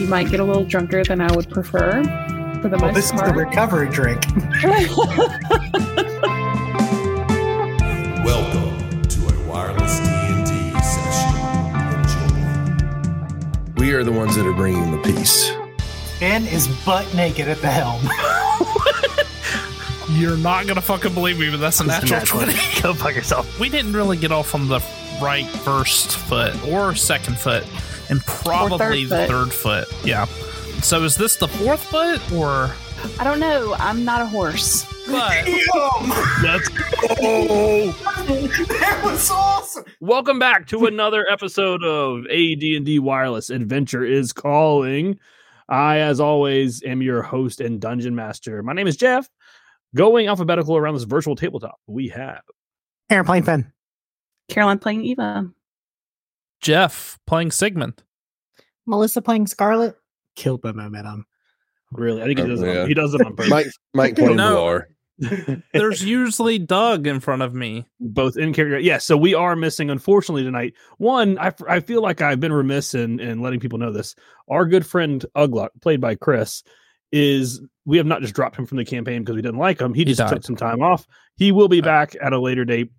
You might get a little drunker than I would prefer. For the Well, most this is the recovery drink. Welcome to a wireless D&D session. Enjoy. We are the ones that are bringing the peace. Ben is butt naked at the helm. You're not gonna fucking believe me, but that's a natural twenty. Go fuck yourself. We didn't really get off on the right first foot or second foot, and probably the third foot. Yeah. So is this the fourth foot or? I don't know. I'm not a horse. But Let's go. that was awesome. Welcome back to another episode of AD&D Wireless Adventure is Calling. I, as always, am your host and dungeon master. My name is Jeff. Going alphabetical around this virtual tabletop, we have Airplane Finn. Caroline playing Eva. Jeff playing Sigmund. Melissa playing Scarlet. Killed by momentum. really. I think he Oh, does. It yeah. on, he does it on purpose. Mike, Mike playing No. Valar. There's usually Doug in front of me. both in character. Yes, so we are missing, unfortunately, tonight. One, I, I feel like I've been remiss in, in letting people know this. Our good friend Ugluck, played by Chris, is we have not just dropped him from the campaign because we didn't like him. He He just took some time off. He will be back at a later date,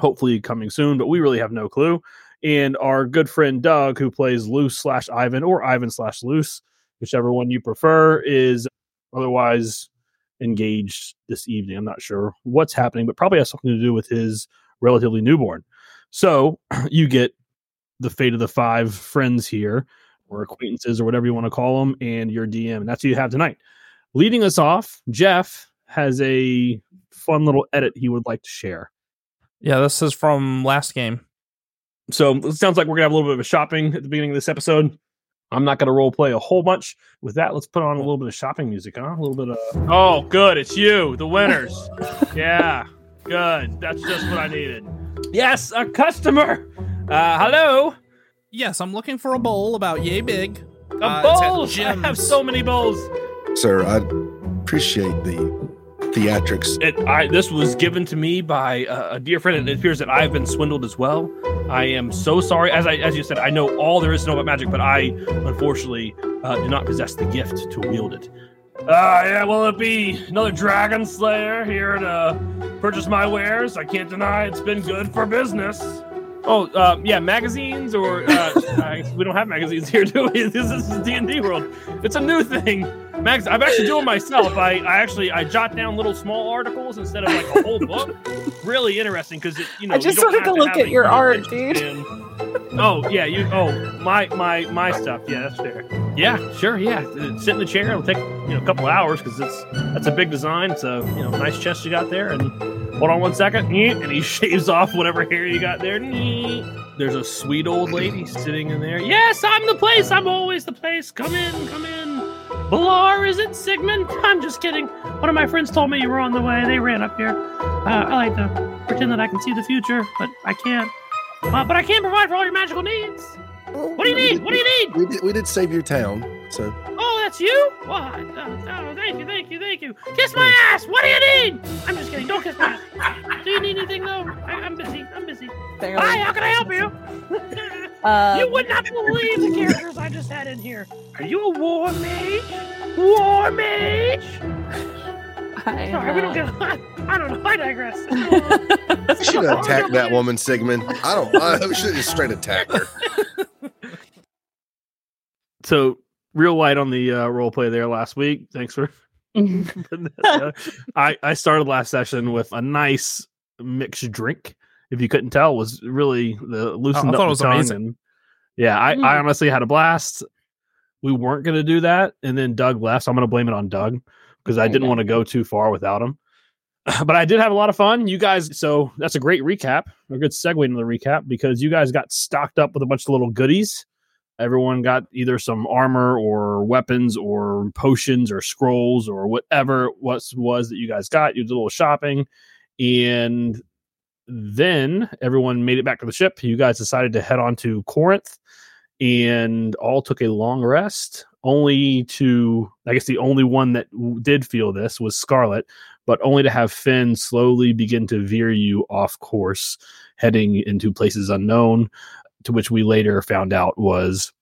hopefully coming soon, but we really have no clue. And our good friend Doug, who plays Luce slash Ivan or Ivan slash Luce, whichever one you prefer, is otherwise engaged this evening. I'm not sure what's happening, but probably has something to do with his relatively newborn. So you get the fate of the five friends here, or acquaintances, or whatever you want to call them, and your DM. And that's who you have tonight. Leading us off, Jeff has a fun little edit he would like to share. Yeah, this is from last game. So it sounds like we're gonna have a little bit of a shopping at the beginning of this episode. I'm not gonna role play a whole bunch. With that, let's put on a little bit of shopping music, huh? A little bit of Oh, good, it's you, the winners. yeah, good. That's just what I needed. Yes, a customer. Uh hello. Yes, I'm looking for a bowl about yay big. A Uh, it's bowl. I have so many bowls. Sir, I appreciate the theatrics. It, I, this was given to me by a dear friend, and it appears that I've been swindled as well. I am so sorry. As I, as you said, I know all there is to know about magic, but I unfortunately uh, do not possess the gift to wield it. Uh, yeah, will it be another Dragon Slayer here to purchase my wares? I can't deny it's been good for business. Oh, uh, yeah, magazines or uh, we don't have magazines here, do we? This is D and D world. It's a new thing. Mags, I'm actually doing myself. I, I actually I jot down little small articles instead of like a whole book. Really interesting because you know. I just you don't wanted have to look at your art, interest in- Oh yeah, you. Oh my my my stuff. Yeah, that's fair. Yeah, sure. Yeah, sit in the chair. It'll take you know a couple hours because it's that's a big design. It's a you know nice chest you got there. And hold on one second. And he shaves off whatever hair you got there. There's a sweet old lady sitting in there. Yes, I'm the place. I'm always the place. Come in, come in. Balar, is it Sigmund? I'm just kidding. One of my friends told me you were on the way. They ran up here. Uh, I like to pretend that I can see the future, but I can't. Uh, but I can provide for all your magical needs. What do you need? What do you need? We did, we did save your town, so Oh, that's you? What? Oh, oh, thank you, thank you, thank you. Kiss my ass. What do you need? I'm just kidding. Don't kiss my ass. Do you need anything though? I, I'm busy. I'm busy. Hi, how can I help you? Uh, you would not believe the characters I just had in here. Are you a war mage? War mage? I, Sorry, we don't get. I don't know. I digress. we should have attacked that woman, Sigmund. I don't. I, we should have just straight attacked her. so real light on the uh, role play there last week. Thanks for putting that together. I I started last session with a nice mixed drink. If you couldn't tell, was really the loosened up. I up thought it the was tongue amazing. yeah, I, I Mm. honestly had a blast. We weren't going to do that, and then Doug left. So I'm going to blame it on Doug because I didn't want to go too far without him. But I did have a lot of fun. You guys, so that's a great recap, a good segue into the recap because you guys got stocked up with a bunch of little goodies. Everyone got either some armor or weapons or potions or scrolls or whatever it was was that you guys got. You did a little shopping, and then everyone made it back to the ship. You guys decided to head on to Corinth and all took a long rest. Only to, I guess, the only one that w- did feel this was Scarlet, but only to have Finn slowly begin to veer you off course, heading into places unknown, to which we later found out was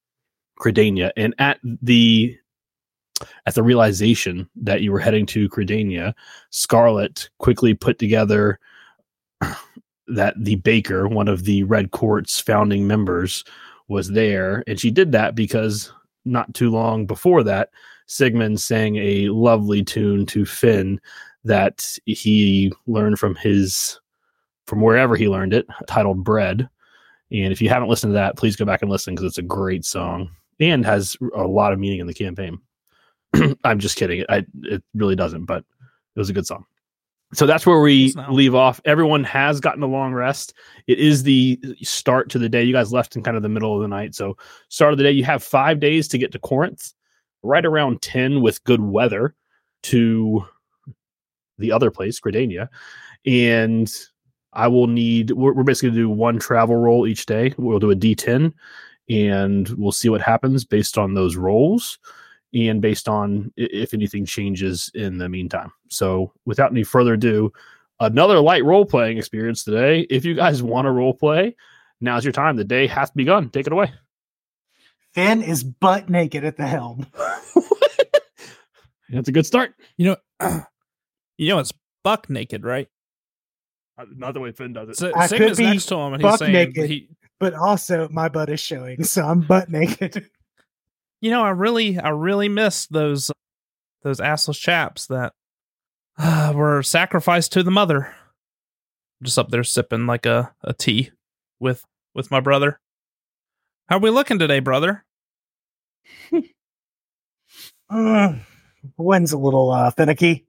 Credania, and at the at the realization that you were heading to Credania, Scarlet quickly put together that the baker, one of the Red Court's founding members, was there, and she did that because not too long before that, Sigmund sang a lovely tune to Finn that he learned from his from wherever he learned it, titled Bread. And if you haven't listened to that, please go back and listen because it's a great song and has a lot of meaning in the campaign. I'm just kidding. I, it really doesn't, but it was a good song. So that's where we leave off. Everyone has gotten a long rest. It is the start to the day. You guys left in kind of the middle of the night. So, start of the day, you have five days to get to Corinth, right around 10 with good weather to the other place, Credania. And I will need, we're, we're basically going to do one travel roll each day. We'll do a D10 and we'll see what happens based on those rolls and based on if anything changes in the meantime. So, without any further ado, another light role playing experience today. If you guys want to role play, now's your time. The day has begun. Take it away. Finn is butt naked at the helm. That's a good start. You know, you know it's buck naked, right? Uh, Not the way Finn does it. So I could Sigmund's be next to him, and he's buck saying, naked. he, But also, my butt is showing, so I'm butt naked. "You know, I really, I really miss those, those assless chaps that uh, were sacrificed to the mother." Just up there sipping like a, a tea with with my brother. How are we looking today, brother? Mm, wind's a little uh, finicky.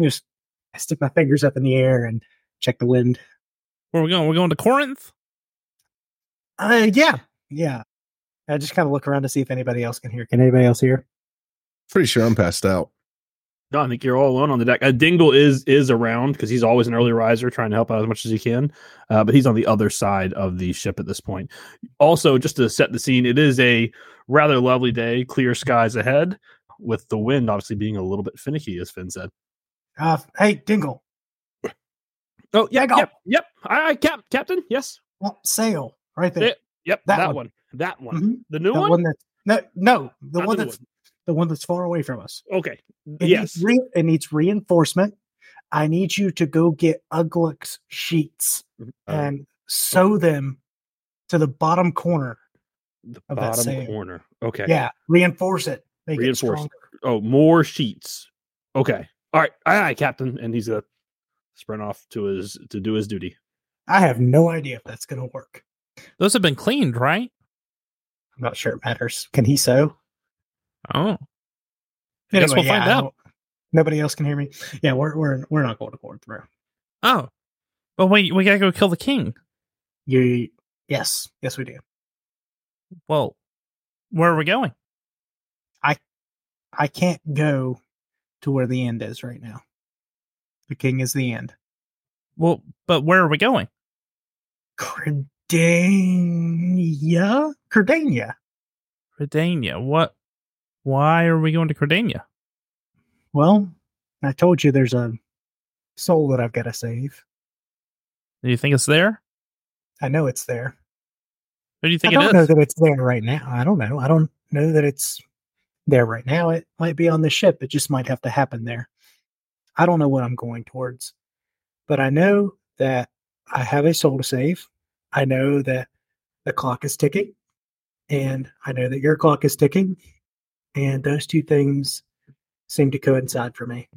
Just I stick my fingers up in the air and check the wind. Where are we going? We're going to Corinth. Uh, yeah, yeah. I just kind of look around to see if anybody else can hear. Can anybody else hear? Pretty sure I'm passed out. No, I think you're all alone on the deck. Uh, Dingle is is around because he's always an early riser, trying to help out as much as he can. Uh, but he's on the other side of the ship at this point. Also, just to set the scene, it is a rather lovely day, clear skies ahead, with the wind obviously being a little bit finicky, as Finn said. Uh, hey, Dingle, Oh, yeah, Dingle. yep, yep. Aye, aye, cap, Captain. Yes, well, sail right there. Yep. That, That one. one. that one, Mhm. the new The one. one that's no, no, the Not one the that's the one that's far away from us. Okay. It yes. needs re- it needs reinforcement. I need you to go get Uglux sheets Uh, and sew them to the bottom corner. the of bottom corner. Okay. Yeah, reinforce it. Make Reinforce. it stronger. Oh, more sheets. Okay. All right. Aye, aye, Captain. And he's gonna sprint off to his to do his duty. I have no idea if that's going to work. Those have been cleaned, right? I'm not sure it matters. Can he sew? Oh, I guess we'll yeah, find out. Nobody else can hear me. Yeah, we're we're we're not going to court through. oh. But wait, we gotta go kill the king. You yes, yes we do. Well, where are we going? I I can't go to where the end is right now. The king is the end. Well, but where are we going? Credania? Credania. Credania. What? Why are we going to Credania? Well, I told you there's a soul that I've got to save. Do you think it's there? I know it's there. Who do you think I don't know that it's there right now. I don't know. I don't know that it's there right now. It might be on the ship. It just might have to happen there. I don't know what I'm going towards, but I know that I have a soul to save. I know that the clock is ticking, and I know that your clock is ticking, and those two things seem to coincide for me.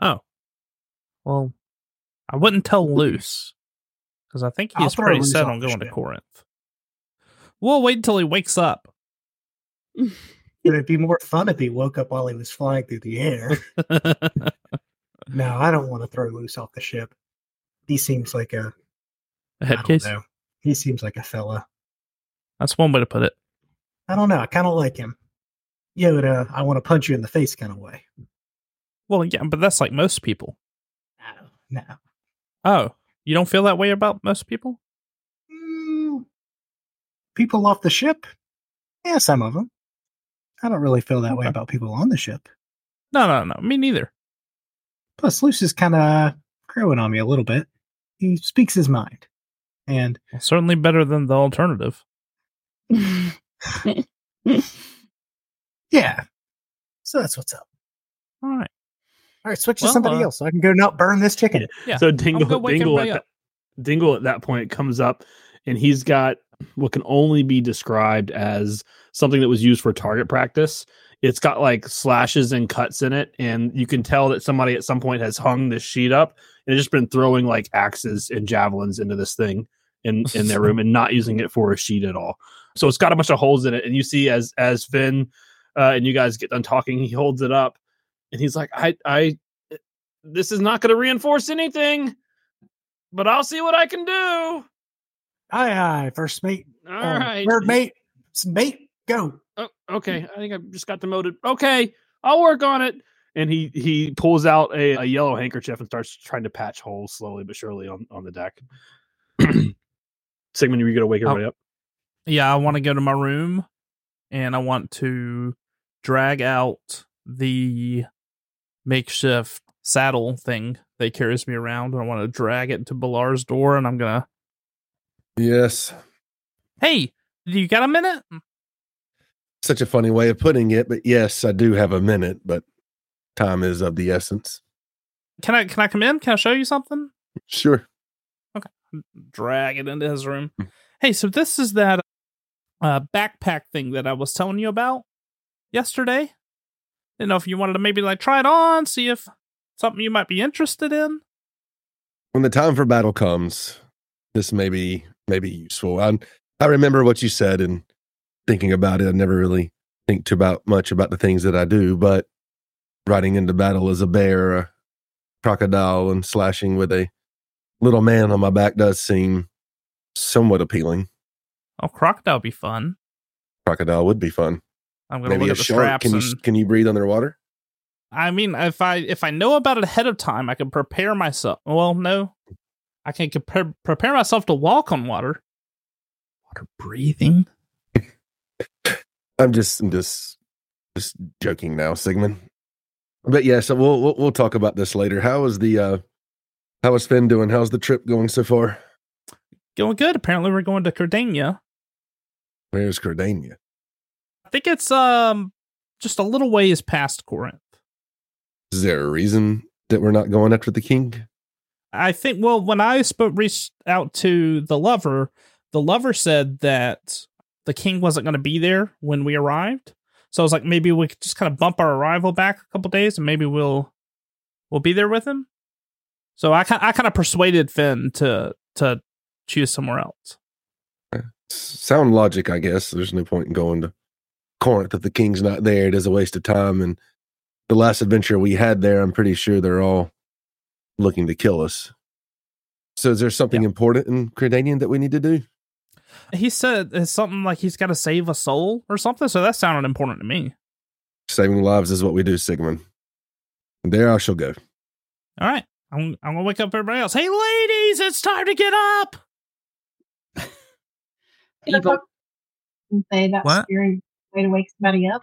Oh. Well, I wouldn't tell Luce because I think he's pretty set on going to. Corinth. We'll wait until he wakes up. It'd be more fun if he woke up while he was flying through the air. no, I don't want to throw Luce off the ship. He seems like a A I head don't case. know. He seems like a fella. That's one way to put it. I don't know. I kind of like him. Yoda, I want to punch you in the face kind of way. Well, yeah, but that's like most people. No, no. Oh, you don't feel that way about most people? Mm, people off the ship? Yeah, some of them. I don't really feel that way about people on the ship. No, no, no. Me neither. Plus, Luce is kind of growing on me a little bit. He speaks his mind. And Well, certainly better than the alternative. Yeah. So that's what's up. All right. All right, switch to somebody uh, else so I can go not burn this chicken. Yeah. So Dingle, Dingle, at up. that, Dingle at that point comes up, and he's got what can only be described as something that was used for target practice. It's got like slashes and cuts in it, and you can tell that somebody at some point has hung this sheet up and just been throwing like axes and javelins into this thing in in their room and not using it for a sheet at all. So it's got a bunch of holes in it, and you see as as Finn uh, and you guys get done talking, he holds it up, and he's like, "I I this is not going to reinforce anything, but I'll see what I can do. Aye, aye, first mate. All uh, right, Third mate. Mate, go. Okay, mm. I think I just got demoted. Okay, I'll work on it. And he he pulls out a, a yellow handkerchief and starts trying to patch holes slowly but surely on on the deck. Sigmund, are you gonna wake Oh. everybody up? Yeah, I want to go to my room and I want to drag out the makeshift saddle thing that carries me around. And I want to drag it to Bilar's door and I'm going to, Yes. hey, do you got a minute? Such a funny way of putting it, but yes, I do have a minute, but time is of the essence. Can I, can I come in? Can I show you something? Sure. Okay. Drag it into his room. Mm. Hey, so this is that uh, backpack thing that I was telling you about yesterday. Didn't know if you wanted to maybe like try it on, see if something you might be interested in. When the time for battle comes, this may be may be useful. I I remember what you said and thinking about it. I never really think too about much about the things that I do, but riding into battle as a bear, a crocodile, and slashing with a little man on my back does seem somewhat appealing. Oh, crocodile would be fun. Crocodile would be fun. I'm gonna Maybe look a at the shark. straps. Can you and, can you breathe underwater? I mean, if I if I know about it ahead of time, I can prepare myself. Well, no, I can prepare prepare myself to walk on water. Water breathing. I'm just I'm just just joking now, Sigmund. But yeah, so we'll we'll, we'll talk about this later. How is the uh how is Finn doing? How's the trip going so far? Going good. Apparently, we're going to Credania. Where's Credania? I think it's um just a little ways past Corinth. Is there a reason that we're not going after the king? I think. Well, when I spoke reached out to the lover, the lover said that the king wasn't going to be there when we arrived. So I was like, maybe we could just kind of bump our arrival back a couple days, and maybe we'll we'll be there with him. So I kind I kind of persuaded Finn to to choose somewhere else. Sound logic, I guess. There's no point in going to Corinth if the king's not there. It is a waste of time. And the last adventure we had there, I'm pretty sure they're all looking to kill us. So is there something important in Credanian that we need to do? He said it's something like he's got to save a soul or something. So that sounded important to me. Saving lives is what we do, Sigmund. And there I shall go. All right, I'm I'm gonna wake up everybody else. Hey, ladies, it's time to get up. Evil. And say that's What? your way to wake somebody up.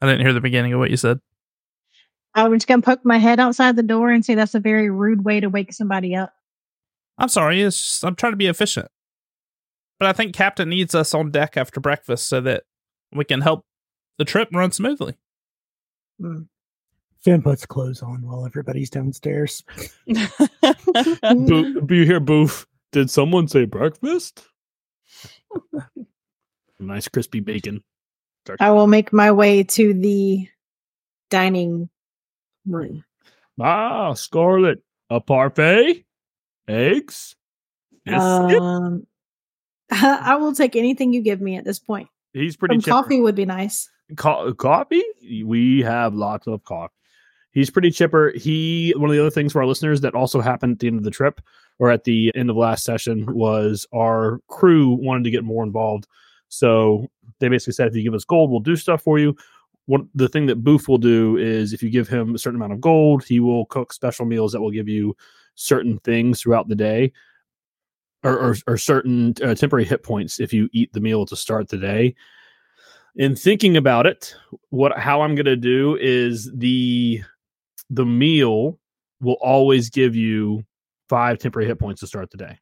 I didn't hear the beginning of what you said. I was gonna poke my head outside the door and say that's a very rude way to wake somebody up. I'm sorry. It's just, I'm trying to be efficient. But I think Captain needs us on deck after breakfast so that we can help the trip run smoothly. Finn puts clothes on while everybody's downstairs. Bo- you hear boof? Did someone say breakfast? nice crispy bacon. I will make my way to the dining room. Ah, Scarlet, a parfait, eggs. biscuit? Um, I will take anything you give me at this point. He's pretty Some chipper. coffee would be nice. Co- coffee? We have lots of coffee. He's pretty chipper. He one of the other things for our listeners that also happened at the end of the trip or at the end of last session was our crew wanted to get more involved. So they basically said if you give us gold, we'll do stuff for you. What the thing that Boof will do is if you give him a certain amount of gold, he will cook special meals that will give you certain things throughout the day. Or, or, or certain uh, temporary hit points if you eat the meal to start the day in thinking about it what how i'm going to do is the the meal will always give you five temporary hit points to start the day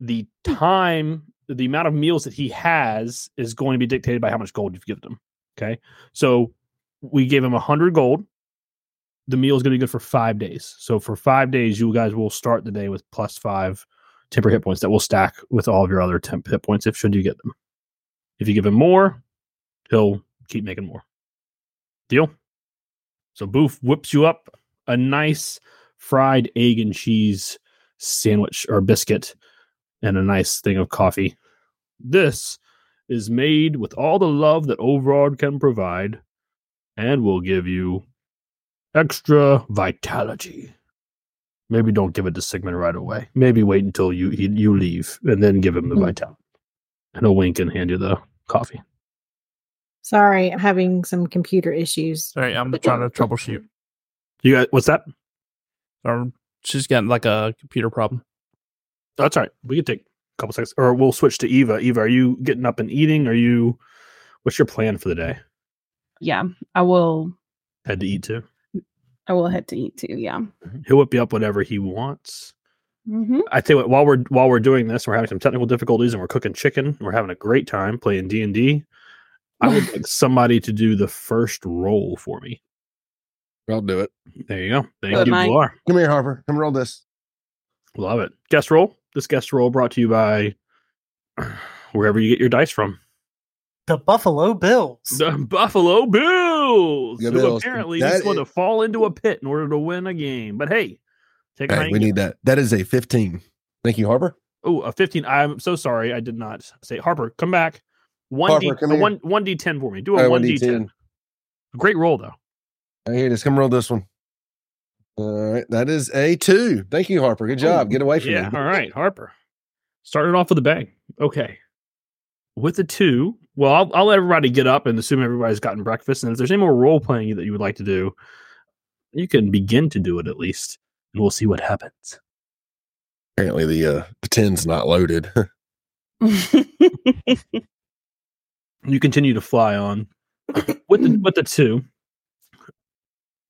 the time the amount of meals that he has is going to be dictated by how much gold you've given him. Okay. So we gave him a hundred gold. The meal is going to be good for five days. So for five days, you guys will start the day with plus five temper hit points that will stack with all of your other temp hit points if should you get them. If you give him more, he'll keep making more. Deal? So Boof whips you up a nice fried egg and cheese sandwich or biscuit and a nice thing of coffee. This is made with all the love that Overard can provide and will give you extra vitality. Maybe don't give it to Sigmund right away. Maybe wait until you he, you leave and then give him the Hmm. vitality. And he'll wink and hand you the coffee. Sorry, I'm having some computer issues. Sorry, I'm trying to troubleshoot. You got what's that? Or she's got like a computer problem. That's all right. We can take a couple seconds, or we'll switch to Eva. Eva, are you getting up and eating? Are you? What's your plan for the day? Yeah, I will. Had to eat too. I will head to eat too. Yeah. He'll whip you up whatever he wants. Mm-hmm. I tell you what, while we're while we're doing this, we're having some technical difficulties and we're cooking chicken. We're having a great time playing D and D. I would like somebody to do the first roll for me. I'll do it. There you go. Thank Good you, night. Blar. Come here, Harper. Come roll this. Love it. Guest roll. This guest roll brought to you by wherever you get your dice from. The Buffalo Bills. The Buffalo Bills, Yeah, who Bills. apparently That just want to fall into a pit in order to win a game. But hey, take we need that. That is a 15. Thank you, Harper. Oh, a 15. I'm so sorry. I did not say Harper, come back. One D Harper, here. one one D ten for me. Do a right, one D 1d10. Great roll though. Right, here it is. Come roll this one. All right. That is a two. Thank you, Harper. Good job. Get away from Yeah, me. all right, Harper. Started off with a bang. Okay. With the two, well, I'll, I'll let everybody get up and assume everybody's gotten breakfast. And if there's any more role playing that you would like to do, you can begin to do it at least, and we'll see what happens. Apparently the uh the tin's not loaded. you continue to fly on with the with the two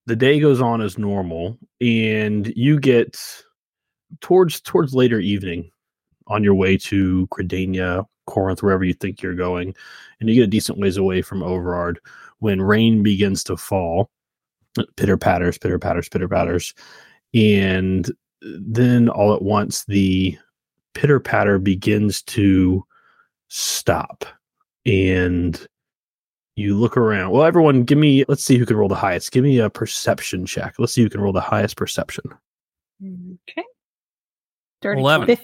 the day goes on as normal and you get towards towards later evening on your way to Credania, Corinth, wherever you think you're going, and you get a decent ways away from Overard when rain begins to fall. Pitter patters, pitter patters, pitter patters. And then all at once the pitter patter begins to stop and you look around. Well, everyone, give me. Let's see who can roll the highest. Give me a perception check. Let's see who can roll the highest perception. okay. Dirty 11.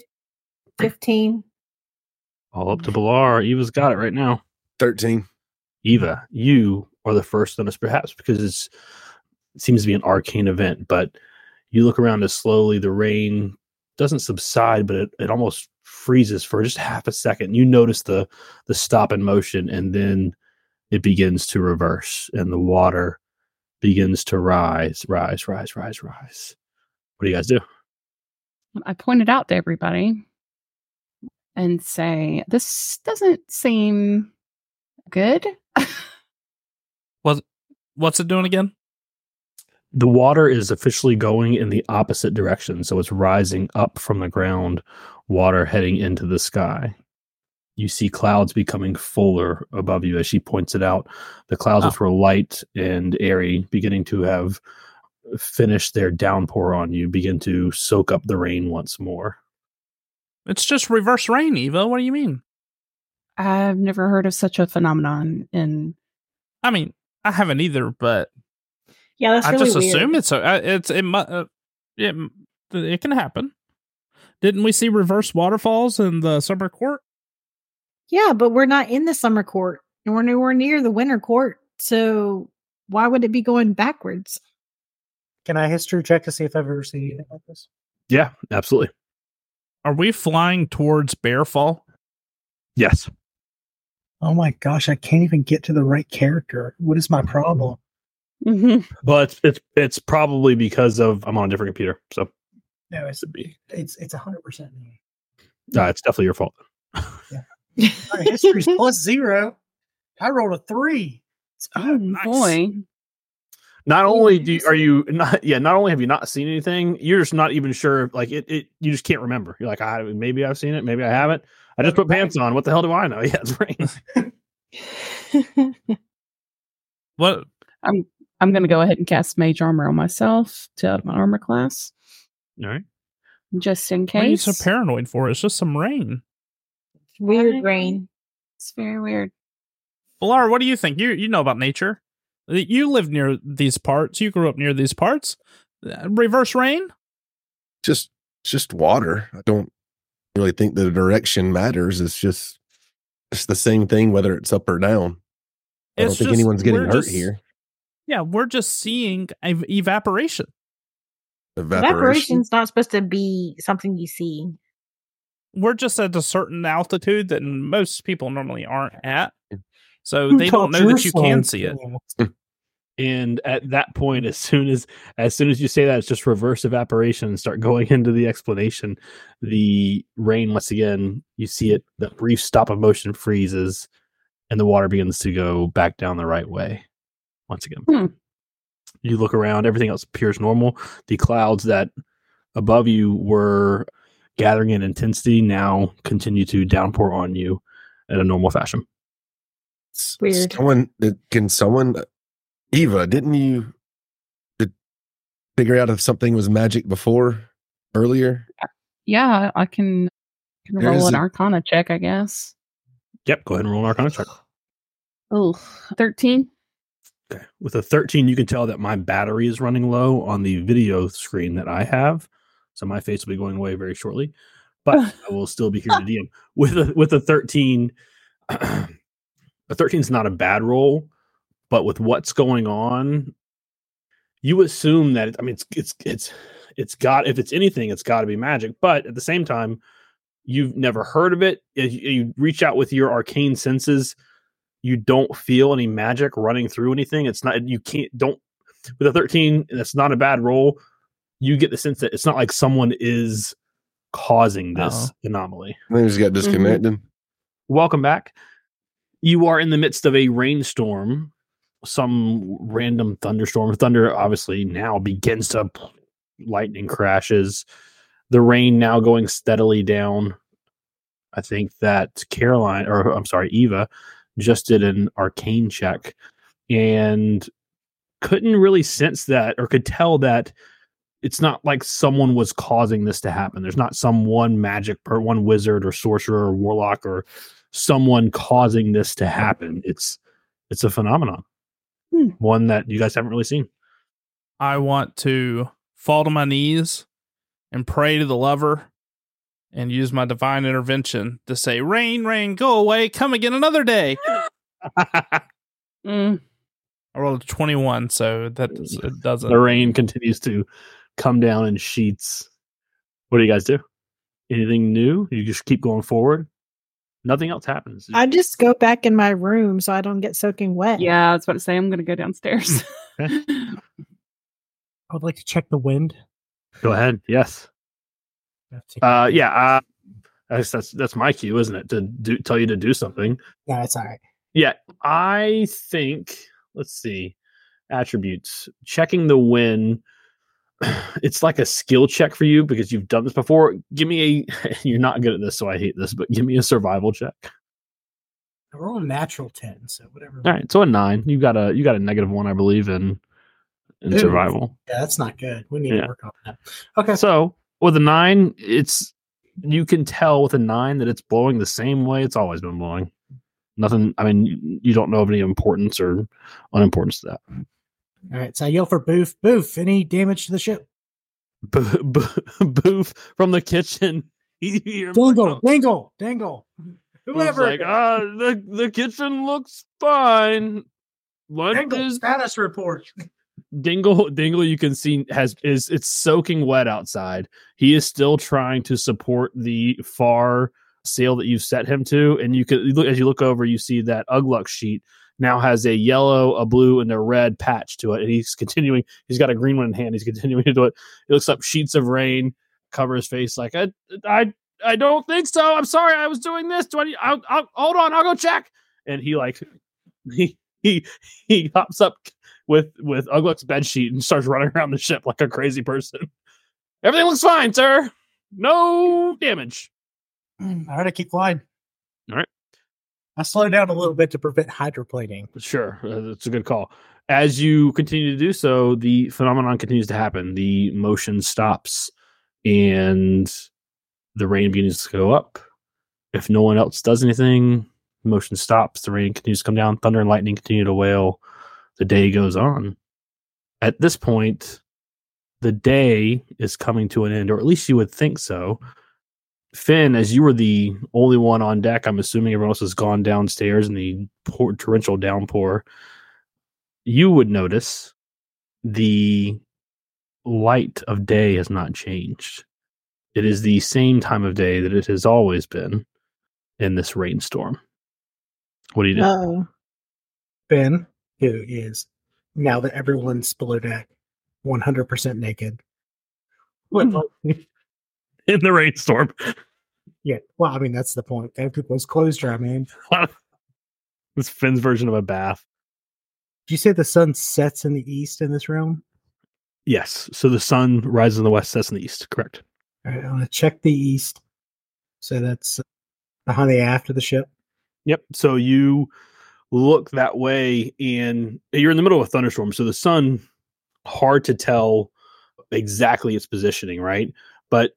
15. All up to Bilar. Eva's got it right now. 13. Eva, you are the first on this, perhaps because it's, it seems to be an arcane event. But you look around as slowly the rain doesn't subside, but it, it almost freezes for just half a second. You notice the the stop in motion, and then it begins to reverse, and the water begins to rise, rise, rise, rise, rise. What do you guys do? I pointed out to everybody and say, "This doesn't seem good." What's it doing again? the water is officially going in the opposite direction. So it's rising up from the ground, water heading into the sky. You see clouds becoming fuller above you as she points it out. The clouds, Oh. which were light and airy, beginning to have finished their downpour on you, begin to soak up the rain once more. It's just reverse rain, Eva. What do you mean? I've never heard of such a phenomenon. in I mean, I haven't either, but Yeah, that's I really just weird. assume it's a, uh, it's it, mu- uh, it it can happen. Didn't we see reverse waterfalls in the summer court? Yeah, but we're not in the summer court and we're nowhere near the winter court. So why would it be going backwards? Can I history check to see if I've ever seen anything like this? Yeah, absolutely. Are we flying towards Bearfall? Yes. Oh my gosh, I can't even get to the right character. What is my problem? Well, it's it's it's probably because of I'm on a different computer, so No, it's it's it's hundred percent me. uh, it's definitely your fault. My history's plus zero. I rolled a three. It's oh good. boy, Not only do you, are you not yeah, not only have you not seen anything, you're just not even sure. Like it, it you just can't remember. You're like, I maybe I've seen it, maybe I haven't. I just put pants on. What the hell do I know? Yeah, it's rain. What? I'm I'm gonna go ahead and cast mage armor on myself to up my armor class. All right. Just in What are you case. so paranoid for? It's just some rain. Weird rain. It's very weird. Laura, what do you think? You you know about nature. You live near these parts. You grew up near these parts. Uh, Reverse rain. just just water. I don't really think the direction matters. It's just it's the same thing whether it's up or down. I don't think just- anyone's getting hurt just- here. Yeah, we're just seeing ev- evaporation. Evaporation. Evaporation's not supposed to be something you see. We're just at a certain altitude that most people normally aren't at. So Who they don't know that you can see it. And at that point, as soon as as soon as you say that, it's just reverse evaporation and start going into the explanation. The rain once again, you see it. The brief stop of motion freezes, and the water begins to go back down the right way. Once again, Hmm. you look around. Everything else appears normal. The clouds that above you were gathering in intensity now continue to downpour on you in a normal fashion. S- Weird. Someone can someone Eva, didn't you did figure out if something was magic before earlier? Yeah, I can, can There roll is an a- arcana check, I guess. Yep, go ahead and roll an arcana check. Oh, 13. Okay. With a 13, you can tell that my battery is running low on the video screen that I have. So my face will be going away very shortly. But I will still be here to DM. With a with a 13, a 13 is not a bad roll, but with what's going on, you assume that it, I mean it's it's it's it's got if it's anything, it's got to be magic. But at the same time, you've never heard of it. If you, you reach out with your arcane senses, you don't feel any magic running through anything. It's not you can't don't with a 13, that's not a bad roll. You get the sense that it's not like someone is causing this Uh-oh. anomaly. I think we just got mm-hmm. disconnected. Welcome back. You are in the midst of a rainstorm, some random thunderstorm. Thunder obviously now begins to lightning crashes. The rain now going steadily down. I think that Caroline, or I'm sorry, Eva, just did an arcane check and couldn't really sense that or could tell that it's not like someone was causing this to happen. There's not some one magic or one wizard or sorcerer or warlock or someone causing this to happen. It's it's a phenomenon. Hmm. One that you guys haven't really seen. I want to fall to my knees and pray to the lover and use my divine intervention to say, Rain, rain, go away, come again another day. Mm. I rolled a 21, so that does, it doesn't. the rain continues to come down in sheets. What do you guys do? Anything new? You just keep going forward. Nothing else happens. I just go back in my room so I don't get soaking wet. Yeah, I was about to say I'm going to go downstairs. Okay. I would like to check the wind. Go ahead. Yes. Uh, yeah. Uh, that's that's that's my cue, isn't it? To do tell you to do something. Yeah, it's all right. Yeah, I think. Let's see. Attributes. Checking the win. It's like a skill check for you because you've done this before. Give me a. You're not good at this, so I hate this. But give me a survival check. We're all natural ten, so whatever. All right, so a nine. You got a you got a negative one, I believe, in in survival. Yeah, that's not good. We need Yeah. to work on that. Okay. So with a nine, it's you can tell with a nine that it's blowing the same way it's always been blowing. Nothing. I mean, you- you don't know of any importance or unimportance to that. All right. So I yell for Boof. Boof, any damage to the ship? Bo- bo- Boof from the kitchen. You hear him Dangle, dangle, dangle. Whoever. like, ah, the the kitchen looks fine. What dangle, is status report. Dingle Dingle you can see has is it's soaking wet outside. He is still trying to support the far sail that you've set him to, and you can look as you look over, you see that Ugluck sheet now has a yellow, a blue, and a red patch to it, and he's continuing. He's got a green one in hand. He's continuing to do it. He looks up sheets of rain, cover his face like I I I don't think so. I'm sorry, I was doing this. Do I? I'll, I'll hold on. I'll go check. And he like he he he hops up with with Ugluk's bed sheet and starts running around the ship like a crazy person. Everything looks fine, sir. No damage. All right, I keep flying. I slow down a little bit to prevent hydroplaning. Sure, uh, that's a good call. As you continue to do so, the phenomenon continues to happen. The motion stops, and the rain begins to go up. If no one else does anything, motion stops. The rain continues to come down. Thunder and lightning continue to wail. The day goes on. At this point, the day is coming to an end, or at least you would think so. Finn, as you were the only one on deck, I'm assuming everyone else has gone downstairs in the pour, torrential downpour. You would notice the light of day has not changed. It is the same time of day that it has always been in this rainstorm. What do you do? Oh, Ben, who is now that everyone's below deck, 100% naked. What, in the rainstorm. Yeah, well, I mean, that's the point. People's clothes dry, man. It's Finn's version of a bath. Did you say the sun sets in the east in this realm? Yes. So the sun rises in the west, sets in the east. Correct. All right, I'm going to check the east. So that's behind the aft of the ship. Yep. So you look that way and you're in the middle of a thunderstorm. So the sun, hard to tell exactly its positioning, right? But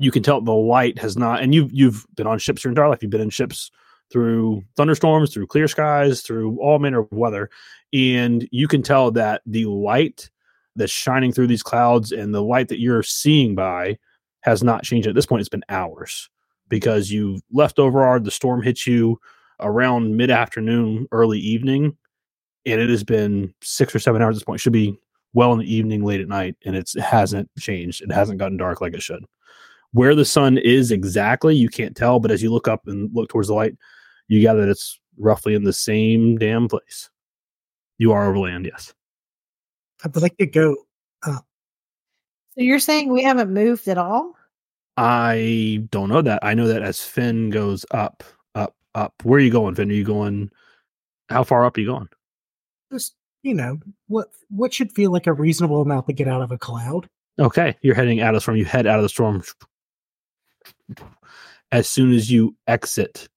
you can tell the light has not and you've you've been on ships your entire life. You've been in ships through thunderstorms, through clear skies, through all manner of weather. And you can tell that the light that's shining through these clouds and the light that you're seeing by has not changed. At this point, it's been hours because you left Overard, the storm hit you around mid afternoon, early evening, and it has been six or seven hours at this point. It should be well in the evening, late at night, and it's, it hasn't changed. It hasn't gotten dark like it should. Where the sun is exactly, you can't tell, but as you look up and look towards the light, you gather that it's roughly in the same damn place. You are over land, yes. I'd like to go. Up. So you're saying we haven't moved at all? I don't know that. I know that as Finn goes up, up, up. Where are you going, Finn? Are you going? How far up are you going? Just, you know, what what should feel like a reasonable amount to get out of a cloud. Okay, you're heading out of the storm. You head out of the storm. As soon as you exit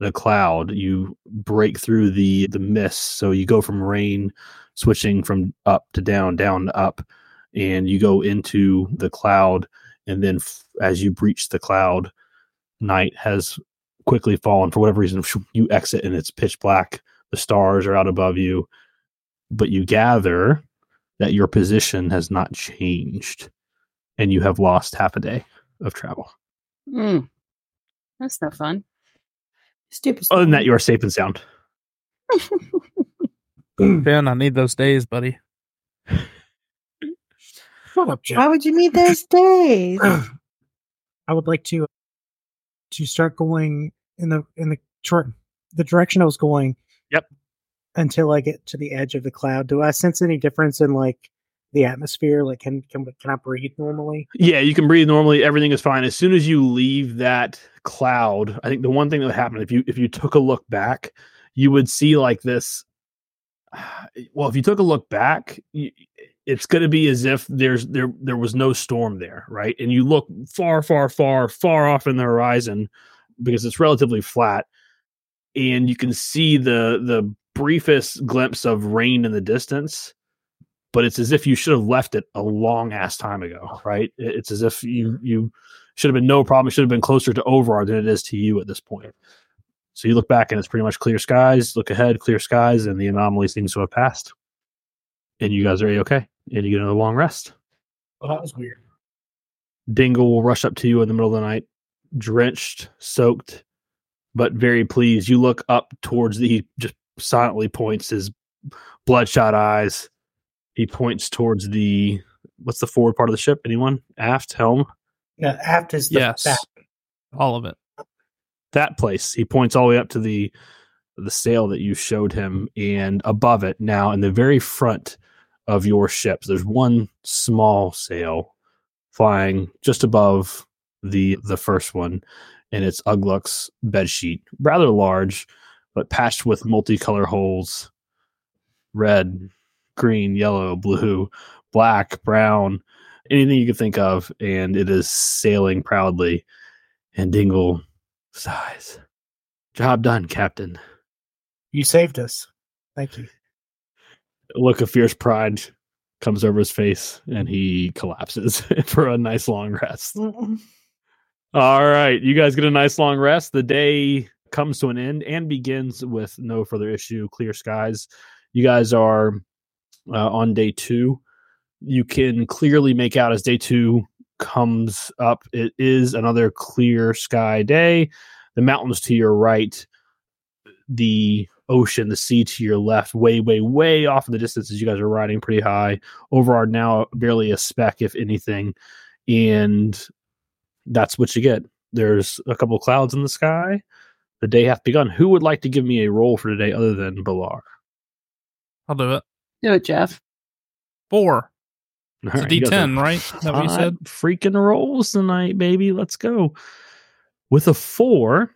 the cloud, you break through the the mist. So you go from rain, switching from up to down, down to up, and you go into the cloud. And then f- as you breach the cloud, night has quickly fallen for whatever reason. You exit and it's pitch black. The stars are out above you, but you gather that your position has not changed and you have lost half a day of travel. Mm. That's no fun. Stupid. Other than that, you are safe and sound. Finn, I need those days, buddy. Shut up, Jeff. Why would you need those days? I would like to to start going in the in the dir- the direction I was going. Yep. Until I get to the edge of the cloud, do I sense any difference in like the atmosphere? Like, can can can I breathe normally? Yeah, you can breathe normally. Everything is fine. As soon as you leave that cloud, I think the one thing that would happen if you if you took a look back, you would see like this. Well, if you took a look back, y- it's going to be as if there's there there was no storm there, right? And you look far, far, far, far off in the horizon because it's relatively flat, and you can see the the briefest glimpse of rain in the distance but it's as if you should have left it a long ass time ago, right? It's as if you you should have been no problem. It should have been closer to Overard than it is to you at this point. So you look back and it's pretty much clear skies. Look ahead, clear skies, and the anomaly seems to have passed. And you guys are okay, and you get another long rest. Well, that was weird. Dingle will rush up to you in the middle of the night, drenched, soaked, but very pleased. You look up towards the he just silently points his bloodshot eyes. He points towards the what's the forward part of the ship? Anyone? Aft, helm, Yeah, aft is the Yes. back. All of it. that place. He points all the way up to the the sail that you showed him, and above it now in the very front of your ships, there's one small sail flying just above the the first one, and it's Ugluk's bed sheet, rather large, but patched with multicolor holes, red, green, yellow, blue, black, brown, anything you could think of, and it is sailing proudly. And Dingle Sighs. Job done, Captain. You saved us. Thank you. A look of fierce pride comes over his face and he collapses for a nice long rest. Mm-mm. All right, you guys get a nice long rest. The day comes to an end and begins with no further issue, clear skies. You guys are uh, on day two. You can clearly make out as day two comes up, it is another clear sky day. The mountains to your right, the ocean, the sea to your left, way, way, way off in the distance as you guys are riding pretty high. Over are now barely a speck, if anything. And that's what you get. There's a couple clouds in the sky. The day hath begun. Who would like to give me a roll for today other than Balar? I'll do it. Do it, Jeff. Four. It's a Alright, you guys are D10, right? Is that what you said? Freaking rolls tonight, baby. Let's go. With a four,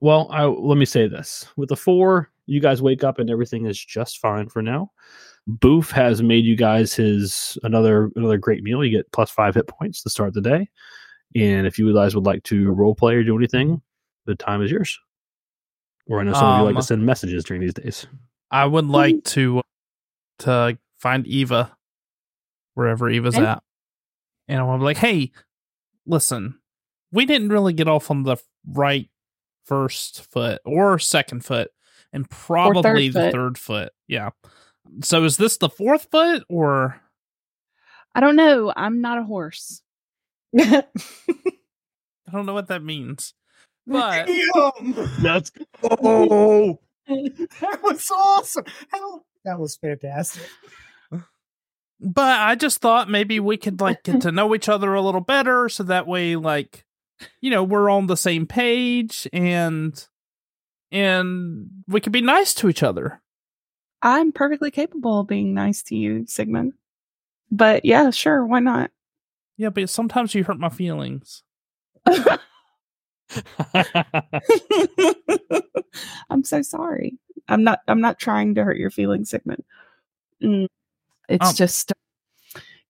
well, I, let me say this. With a four, you guys wake up and everything is just fine for now. Boof has made you guys his another another great meal. You get plus five hit points to start the day. And if you guys would like to role play or do anything, the time is yours. Or I know some of you like Um, to send messages during these days. I would like to to find Eva wherever Eva's Okay. at, and I'm like, "Hey, listen, we didn't really get off on the right first foot or second foot, and probably the foot. third foot. Yeah. So is this the fourth foot or I don't know. I'm not a horse. I don't know what that means, but That's Oh, that was awesome. How, that was fantastic. but I just thought maybe we could like get to know each other a little better so that way like you know we're on the same page and and we could be nice to each other. I'm perfectly capable of being nice to you, Sigmund. But yeah, sure, why not? Yeah, but sometimes you hurt my feelings. I'm so sorry. I'm not I'm not trying to hurt your feelings, Sigmund. Mm, It's Um, just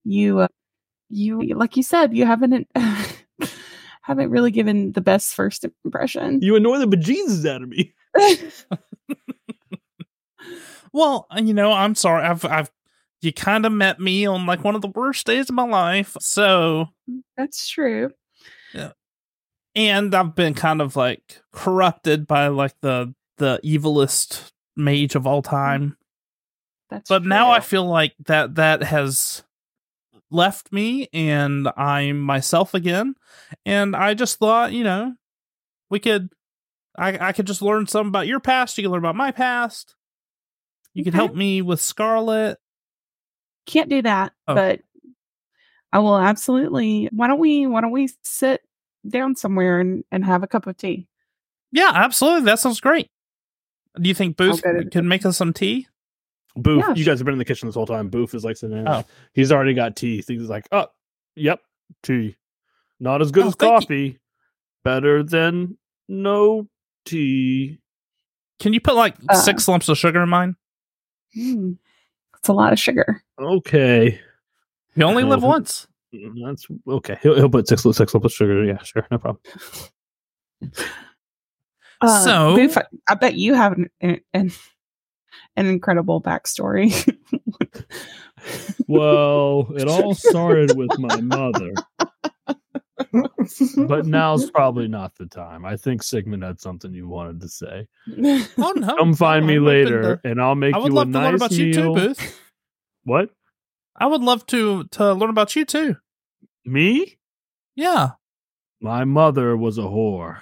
you uh, you like you said, you haven't haven't really given the best first impression. you annoy the bejesus out of me. Well, you know, I'm sorry. I've I've you kind of met me on like one of the worst days of my life. So, That's true. Yeah. and I've been kind of like corrupted by like the the evilest mage of all time. That's but now I feel like that that has left me and I'm myself again. And I just thought, you know, we could I I could just learn some about your past, you can learn about my past. You could Okay. help me with Scarlet. can't do that, Oh. but I will absolutely. Why don't we? Why don't we sit down somewhere and and have a cup of tea? Yeah, absolutely. That sounds great. Do you think Boof go could make us some tea? Boof, Yeah, you guys have been in the kitchen this whole time. Boof is like sitting there. Oh. He's already got tea. He's like, oh, yep, tea. Not as good Oh, as thank you. coffee. Better than no tea. Can you put like Uh. six lumps of sugar in mine? Mm, that's a lot of sugar. Okay. You only live Oh. once. That's okay. He'll, he'll put six six lumps of sugar. Yeah, sure, no problem. Uh, So- Boof, I, I bet you have an, an an incredible backstory. Well, it all started with my mother, but now's probably not the time. I think Sigmund had something you wanted to say. Oh no! Come find me I'm later, to- and I'll make I would you a love to nice learn about you too. Boof. What? I would love to to learn about you too. Me? Yeah. My mother was a whore.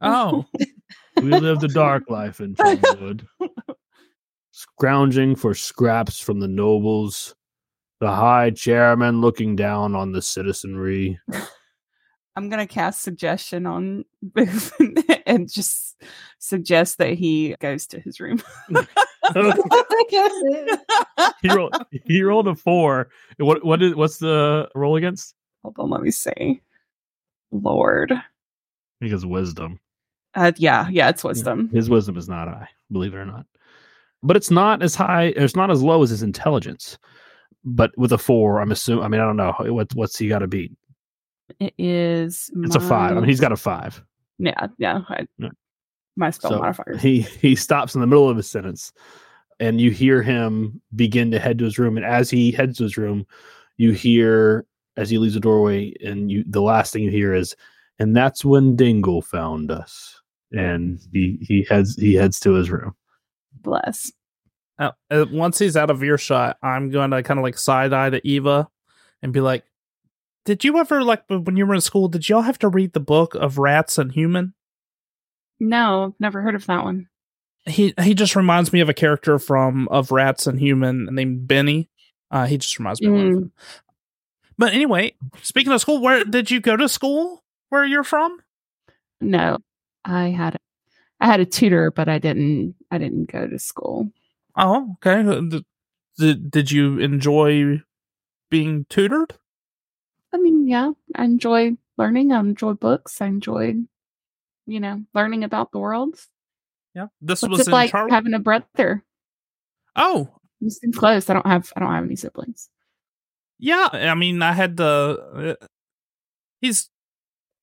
Oh. We lived a dark life in Trumwood, scrounging for scraps from the nobles, the high chairman looking down on the citizenry. I'm gonna cast suggestion on Boof and just suggest that he goes to his room. he rolled he rolled a four. What what is what's the roll against? Hold on, let me see. Lord. He has wisdom. Uh, yeah, yeah, it's wisdom. His wisdom is not high, believe it or not. But it's not as high, it's not as low as his intelligence. But with a four, I'm assuming I mean, I don't know. What what's he gotta beat? It is It's a five. I mean he's got a five. Yeah, yeah. I, Yeah. My spell So modifiers. he he stops in the middle of his sentence, and you hear him begin to head to his room. And as he heads to his room, you hear as he leaves the doorway, and you the last thing you hear is, "And that's when Dingle found us." And he he heads he heads to his room. Bless. Uh, once he's out of earshot, I'm going to kind of like side eye to Eva and be like, "Did you ever like when you were in school? Did y'all have to read the book of Rats and Human?" No, never heard of that one. He he just reminds me of a character from of Rats and Human named Benny. Uh, he just reminds me. Of one of Mm. them. But anyway, speaking of school, where did you go to school? Where you're from? No, I had I had a tutor, but I didn't I didn't go to school. Oh, okay. Did, did, you enjoy being tutored? I mean, yeah, I enjoy learning. I enjoy books. I enjoyed, you know, learning about the world. Yeah. This What's was like Charlotte. having a brother? oh, seem close. I don't have I don't have any siblings. Yeah, I mean, I had to. Uh, he's,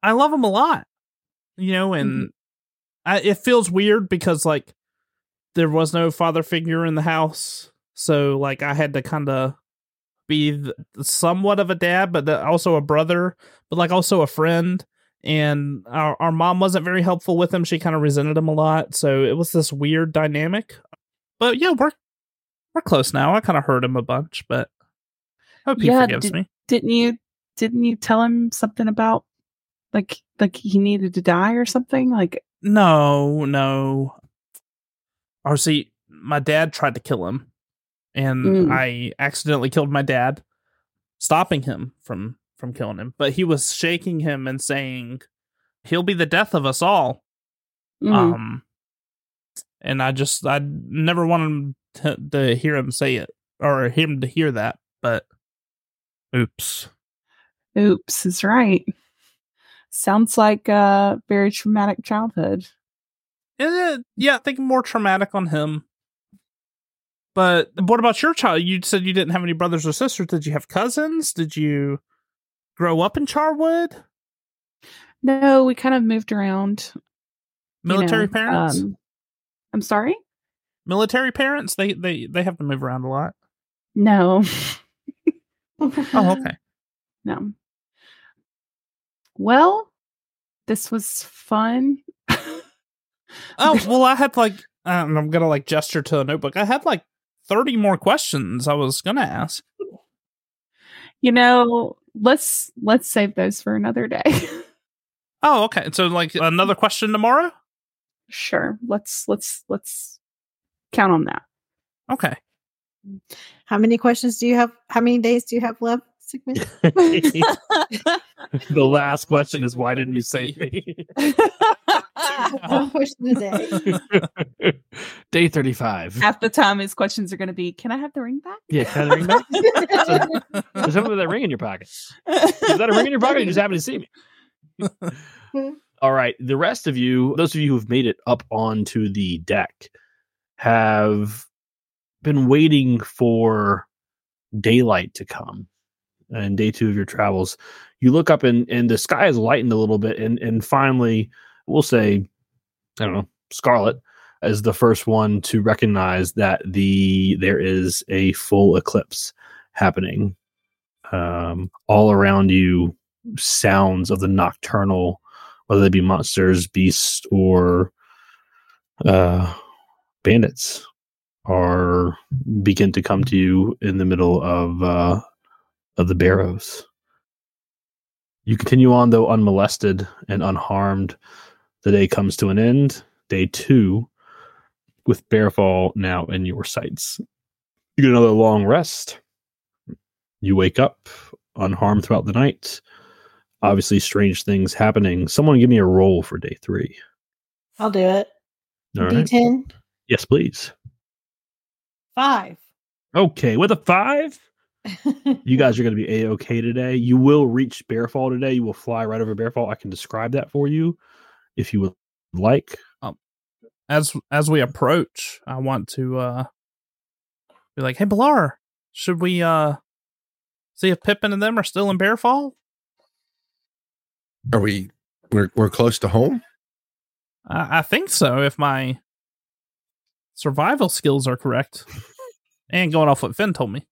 I love him a lot, you know, and mm-hmm. I, it feels weird because like there was no father figure in the house, so like I had to kind of be th- somewhat of a dad, but the, also a brother, but like also a friend. And our our mom wasn't very helpful with him; she kind of resented him a lot. So it was this weird dynamic. But yeah, we're we're close now. I kind of hurt him a bunch, but hope he Yeah, forgives did- me. Didn't you didn't you tell him something about like like he needed to die or something? Like No, no. Or see, my dad tried to kill him, and Mm. I accidentally killed my dad, stopping him from from killing him. But he was shaking him and saying, "He'll be the death of us all." mm, Um, and I just I never wanted to, to hear him say it or him to hear that. But oops. oops is right. Sounds like a very traumatic childhood. Eh, yeah, I think more traumatic on him. But what about your child? You said you didn't have any brothers or sisters. Did you have cousins? Did you grow up in Charwood? No, we kind of moved around. you Military know, parents? um, I'm sorry. Military parents? They they they have to move around a lot. No, Oh, okay. no. Well, this was fun. Oh, well, I had like um, I'm gonna like gesture to a notebook. I had like thirty more questions I was gonna ask. you know, let's let's save those for another day. Oh, okay. So like another question tomorrow. sure. Let's let's let's count on that. Okay. How many questions do you have? How many days do you have left, Sigmund? the last question is why didn't you save me? One question a day. Day 35. Half the time his questions are going to be, "Can I have the ring back?" Yeah, can I have the ring back? There's something with that ring in your pocket. Is that a ring in your pocket? or You just happen to see me. All right. The rest of you, those of you who've made it up onto the deck, have been waiting for daylight to come. And day two of your travels, you look up and, and the sky has lightened a little bit. And, and finally, we'll say, I don't know, Scarlet is the first one to recognize that the there is a full eclipse happening. Um, all around you, sounds of the nocturnal, whether they be monsters, beasts, or uh, bandits, are begin to come to you in the middle of uh, of the barrows. You continue on though unmolested and unharmed. The day comes to an end. Day two, with Bearfall now in your sights. You get another long rest. You wake up unharmed throughout the night. Obviously, strange things happening. Someone give me a roll for day three. I'll do it. All right. D10, Yes, please. five. Okay, with a five, you guys are going to be a okay today. You will reach Bearfall today. You will fly right over Bearfall. I can describe that for you if you would like. As as we approach, I want to uh be like, "Hey, Blar, should we uh see if Pippin and them are still in Bearfall?" Are we? We're we're close to home. I, I think so. If my survival skills are correct, and going off what Finn told me.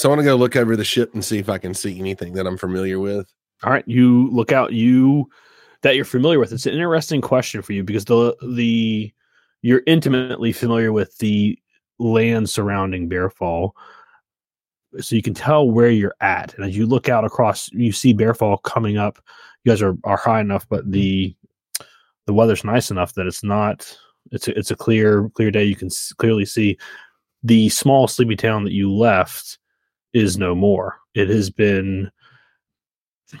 So I want to go look over the ship and see if I can see anything that I'm familiar with. All right, you look out. You that you're familiar with. It's an interesting question for you because the the you're intimately familiar with the land surrounding Bearfall, so you can tell where you're at. And as you look out across, you see Bearfall coming up. You guys are are high enough, but the the weather's nice enough that it's not. It's a, it's a clear clear day. You can s- clearly see the small sleepy town that you left is no more. It has been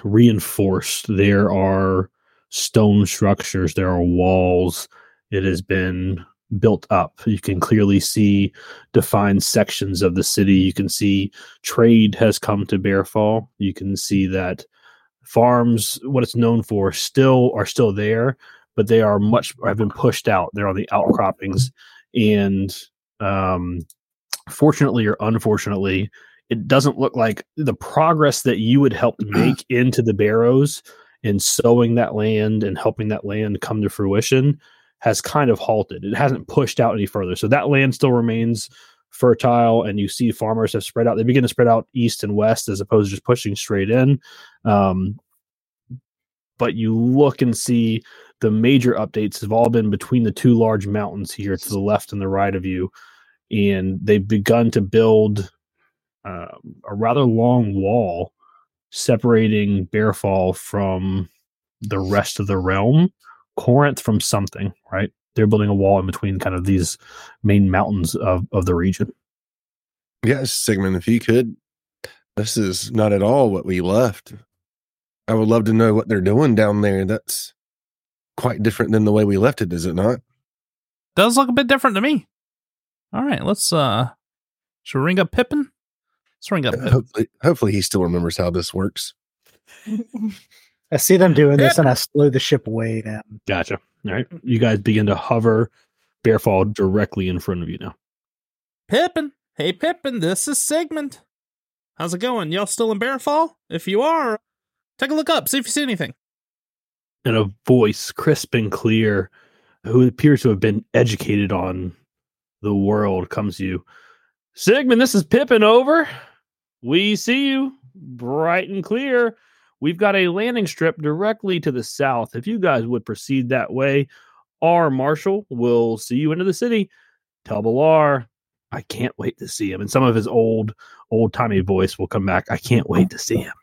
reinforced. There are stone structures, there are walls. It has been built up. You can clearly see defined sections of the city. You can see trade has come to Bearfall. You can see that farms, what it's known for, still are still there, but they are much have been pushed out. They're on the outcroppings, and um, fortunately or unfortunately, it doesn't look like the progress that you would help make into the barrows and sowing that land and helping that land come to fruition has kind of halted. It hasn't pushed out any further. So that land still remains fertile and you see farmers have spread out. They begin to spread out east and west as opposed to just pushing straight in. Um, but you look and see the major updates have all been between the two large mountains here to the left and the right of you. And they've begun to build um, a rather long wall separating Bearfall from the rest of the realm, Corinth from something, right? They're building a wall in between kind of these main mountains of, of the region. Yes, Sigmund, if you could, this is not at all what we left. I would love to know what they're doing down there. That's quite different than the way we left it, is it not? Does look a bit different to me. All right, let's uh should we ring up Pippin? Let's ring up Pippin. Hopefully, hopefully he still remembers how this works. I see them doing this and I slow the ship way down. Gotcha. All right. You guys begin to hover Bearfall directly in front of you now. Pippin. Hey Pippin, this is Sigmund. How's it going? Y'all still in Bearfall? If you are, take a look up, see if you see anything. And a voice, crisp and clear, who appears to have been educated on the world, comes to you. Sigmund, this is Pippin over. We see you bright and clear. We've got a landing strip directly to the south. If you guys would proceed that way, our marshal will see you into the city. Tell Balar, I can't wait to see him. And some of his old, old timey voice will come back. I can't wait to see him.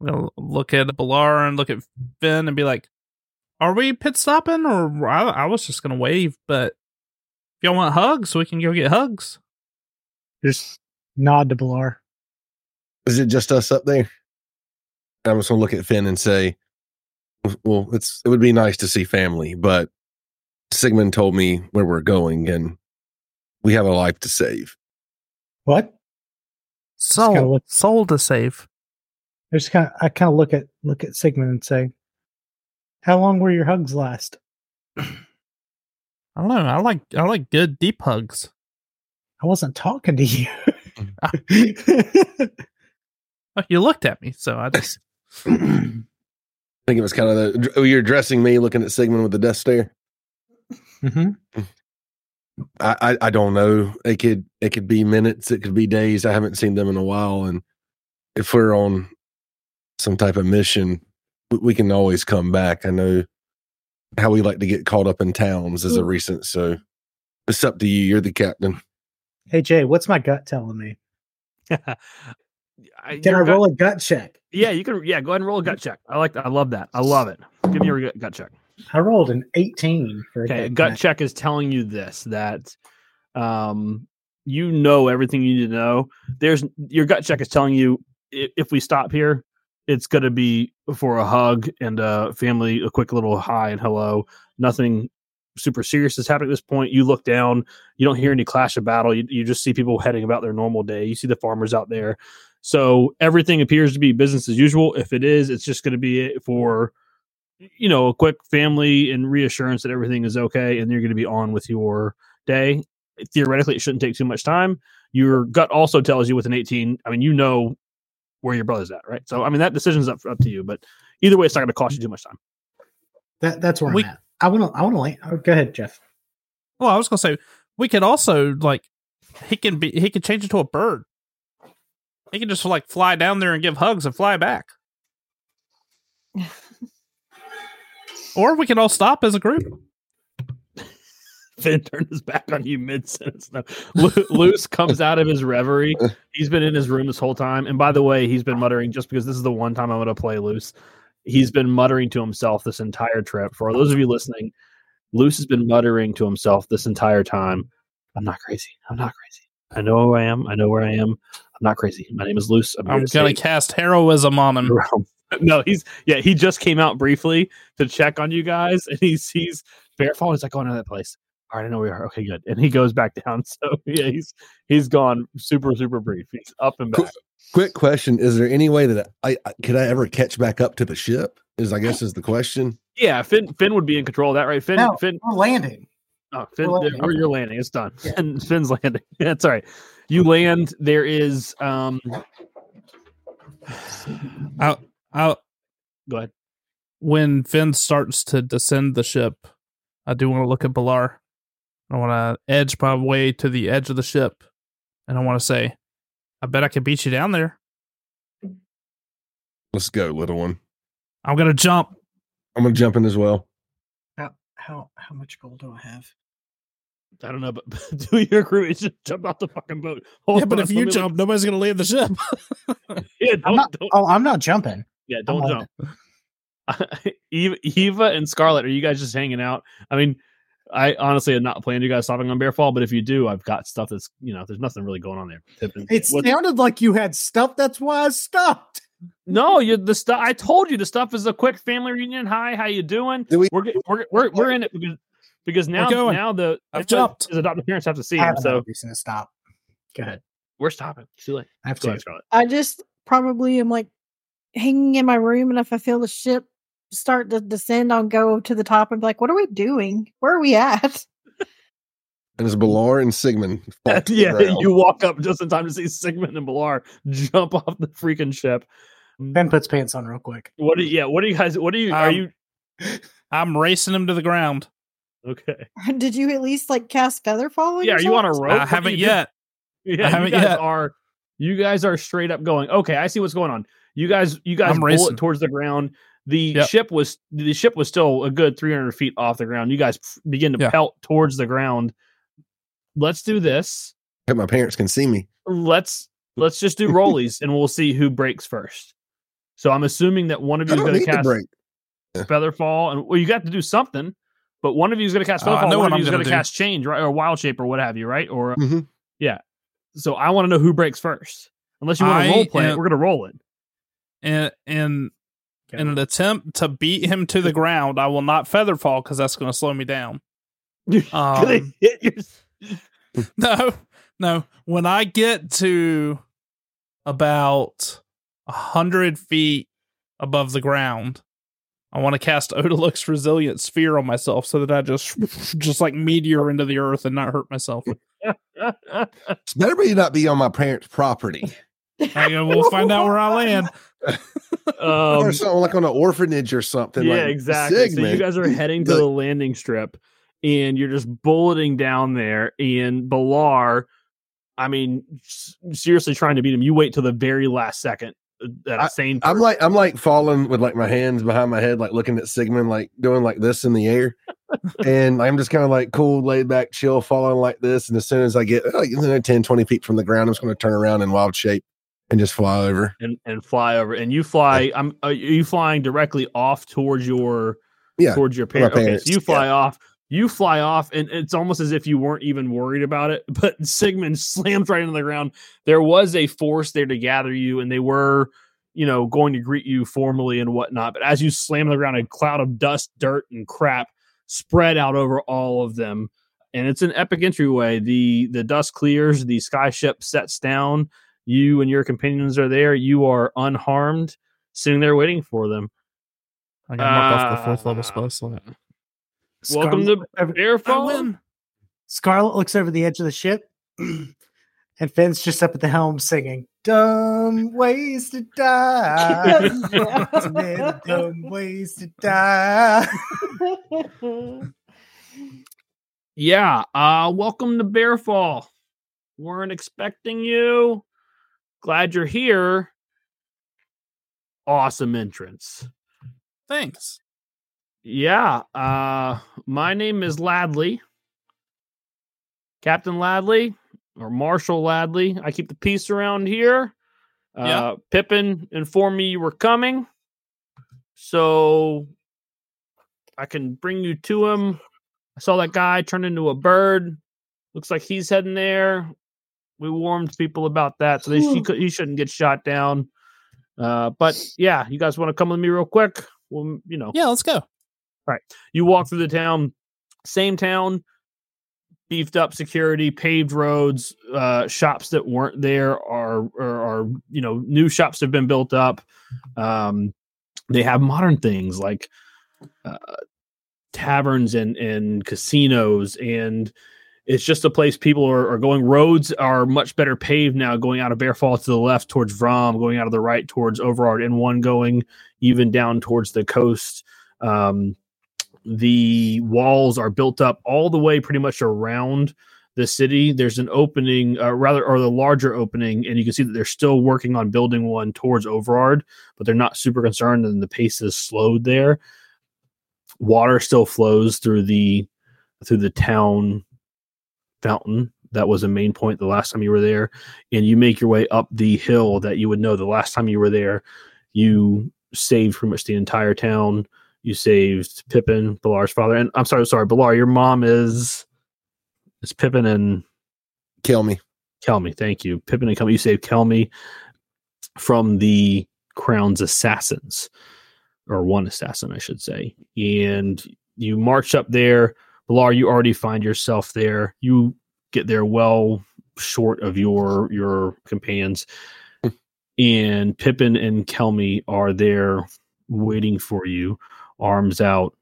I'm gonna look at Balar and look at Finn and be like, "Are we pit stopping, or I, I was just gonna wave, but y'all want hugs, we can go get hugs." Just nod to Balar. Is it just us up there? I'm just gonna look at Finn and say, "Well, it's it would be nice to see family, but Sigmund told me where we're going, and we have a life to save." What? kinda Soul, look- soul to save. I just kind of I kind of look at look at Sigmund and say, "How long will your hugs last?" I don't know. I like I like good deep hugs. I wasn't talking to you. Oh, you looked at me, so I just I think it was kind of the oh, you're addressing me, looking at Sigmund with the death stare. hmm I, I I don't know. It could it could be minutes, it could be days. I haven't seen them in a while, and if we're on some type of mission, we, we can always come back. I know how we like to get caught up in towns as a recent, so it's up to you. You're the captain. Hey Jay, what's my gut telling me? I- Can I your gut- roll a gut check? Yeah, you can. Yeah, go ahead and roll a gut check. I like that. I love that. I love it. Give me your gut- gut check. I rolled an 18 for a Okay, gut gut check. check is telling you this that um you know everything you need to know. There's your gut check is telling you if, if we stop here, it's going to be for a hug and a family, a quick little hi and hello. Nothing super serious is happening at this point. You look down, you don't hear any clash of battle. You, you just see people heading about their normal day. You see the farmers out there. So everything appears to be business as usual. If it is, it's just going to be for you know, a quick family and reassurance that everything is okay and you're going to be on with your day. Theoretically, it shouldn't take too much time. Your gut also tells you with an 18, I mean, you know where your brother's at, right? So, I mean, that decision's up, up to you, but either way, it's not going to cost you too much time. That that's where We- I'm at. I want to. I want to land. Oh, go ahead, Jeff. Well, I was gonna say we could also like he can be he could change it to a bird. He can just like fly down there and give hugs and fly back. or we can all stop as a group. Finn turned his back on you mid sentence. No. Luce comes out of his reverie. He's been in his room this whole time. And by the way, he's been muttering just because this is the one time I'm going to play Luce. He's been muttering to himself this entire trip. For those of you listening, Luce has been muttering to himself this entire time. I'm not crazy. I'm not crazy. I know who I am. I know where I am. I'm not crazy. My name is Luce. I'm, I'm gonna cast heroism on him. No, he's yeah. He just came out briefly to check on you guys, and he sees Bearfall. He's like, oh, "Going to that place." All right, I know we are. Okay, good. And he goes back down. So yeah, he's he's gone super super brief. He's up and back. Quick question: Is there any way that I, I could I ever catch back up to the ship? Is I guess is the question. Yeah, Finn Finn would be in control of that, right? Finn No, Finn. we're landing. Oh, Finn, we're landing. where you're landing. It's done. Yeah. Finn, Finn's landing. That's all right. You land. There is um. Out out Go ahead. when Finn starts to descend the ship, I do want to look at Balar. I want to edge my way to the edge of the ship, and I want to say, "I bet I can beat you down there." Let's go, little one. I'm gonna jump. I'm gonna jump in as well. How how how much gold do I have? I don't know, but do your crew just jump out the fucking boat? Hold yeah, but if you me look- jump, nobody's gonna leave the ship. yeah, I'm don't, don't Oh, I'm not jumping. Yeah, don't on jump. Eva, Eva and Scarlet, are you guys just hanging out? I mean, I honestly had not planned you guys stopping on Bearfall, but if you do, I've got stuff that's you know, there's nothing really going on there. Tipping. It What- sounded like you had stuff. That's why I stopped. no, you the stuff. I told you the stuff is a quick family reunion. Hi, how you doing? Do we- We're we're we're, we're in it because because now now the I've now jumped. His adopted parents have to see I him, have so no reason to stop. Go ahead. we're stopping. It's too late. I have Go to. ahead, I just probably am like hanging in my room, and if I feel the ship start to descend, I'll go to the top and be like, "What are we doing? Where are we at?" And it's Balar and Sigmund. fall to the yeah, you walk up just in time to see Sigmund and Balar jump off the freaking ship. Ben puts pants on real quick. What do yeah, what are you guys what are you are Um, you I'm racing him to the ground. okay. Did you at least like cast Featherfall? Yeah, are you on a rope? I haven't you doing? yet. Yeah, I haven't you guys yet. are you guys are straight up going, okay, I see what's going on. You guys you guys I'm bullet racing. towards the ground. The Yep. ship was the ship was still a good 300 feet off the ground. You guys f- begin to Yeah. pelt towards the ground. Let's do this. Hope my parents can see me. Let's let's just do rollies and we'll see who breaks first. So I'm assuming that one of you is going to to cast break. Featherfall, and well, you got to do something. But one of you is going to cast I Featherfall, know one of you is going to cast Change, right, or Wild Shape, or what have you, right? Or Mhm. yeah. So I want to know who breaks first. Unless you want to role play it, we're going to roll it. And and in in an attempt to beat him to the ground, I will not feather fall because that's going to slow me down. You're Um, hit your no, no. When I get to about a hundred feet above the ground, I want to cast Otiluke's Resilient Sphere on myself so that I just just like meteor into the earth and not hurt myself. It's better be not be on my parents' property. I go, we'll find out where I land. or um, something like on an orphanage or something. yeah, like exactly. So you guys are heading to the landing strip, and you're just bulleting down there. And Balar, I mean, seriously trying to beat him. You wait till the very last second. uh, That I- a sane. I'm like I'm like falling with like my hands behind my head, like looking at Sigmund, like doing like this in the air, and I'm just kind of like cool, laid back, chill, falling like this. And as soon as I get like you know, 10, 20 feet from the ground, I'm just going to turn around in wild shape and just fly over. and, and fly over. And you fly. I'm. Are you flying directly off towards your Yeah, towards your my parents? Okay, so you fly off. You fly off, and it's almost as if you weren't even worried about it. But Sigmund slams right into the ground. There was a force there to gather you, and they were, you know, going to greet you formally and whatnot. But as you slam the ground, a cloud of dust, dirt, and crap spread out over all of them. And it's an epic entryway. The the dust clears, the sky ship sets down. You and your companions are there. You are unharmed, sitting there waiting for them. I got mark off the fourth Uh, level spell slot. Welcome Scarlet, to Bearfall. Scarlet looks over the edge of the ship, and Finn's just up at the helm singing. dumb ways to die. Dumb ways to die. Yeah. Uh welcome to Bearfall. Weren't expecting you. Glad you're here. Awesome entrance. Thanks. Yeah. Uh my name is Ladley. Captain Ladley or Marshall Ladley. I keep the peace around here. Uh Yeah. Pippin informed me you were coming. So I can bring you to him. I saw that guy turn into a bird. Looks like he's heading there. We warned people about that, so they, he, could, he shouldn't get shot down. Uh, but yeah, you guys want to come with me real quick? Well, you know, Yeah, let's go. Right. You walk through the town, same town, beefed up security, paved roads, uh, shops that weren't there are, are are you know new shops have been built up. Um, they have modern things like uh, taverns and and casinos, and it's just a place people are, are going. Roads are much better paved now, going out of Bear Bearfall to the left towards Vrom, going out of the right towards Overard, and one going even down towards the coast. Um, the walls are built up all the way pretty much around the city. There's an opening, uh, rather, or the larger opening, and you can see that they're still working on building one towards Overard, but they're not super concerned, and the pace is slowed there. Water still flows through the through the town fountain. That was a main point the last time you were there, and you make your way up the hill that you would know the last time you were there. You saved pretty much the entire town you saved Pippin, Bilar's father, and I'm sorry, sorry, Bilar, your mom is is Pippin and Kill me. Kelmy. Thank you, Pippin and Kelmy. You saved Kelmy from the Crown's assassins, or one assassin, I should say. And you march up there, Bilar. You already find yourself there. You get there well short of your your companions, hmm. and Pippin and Kelmy are there waiting for you arms out,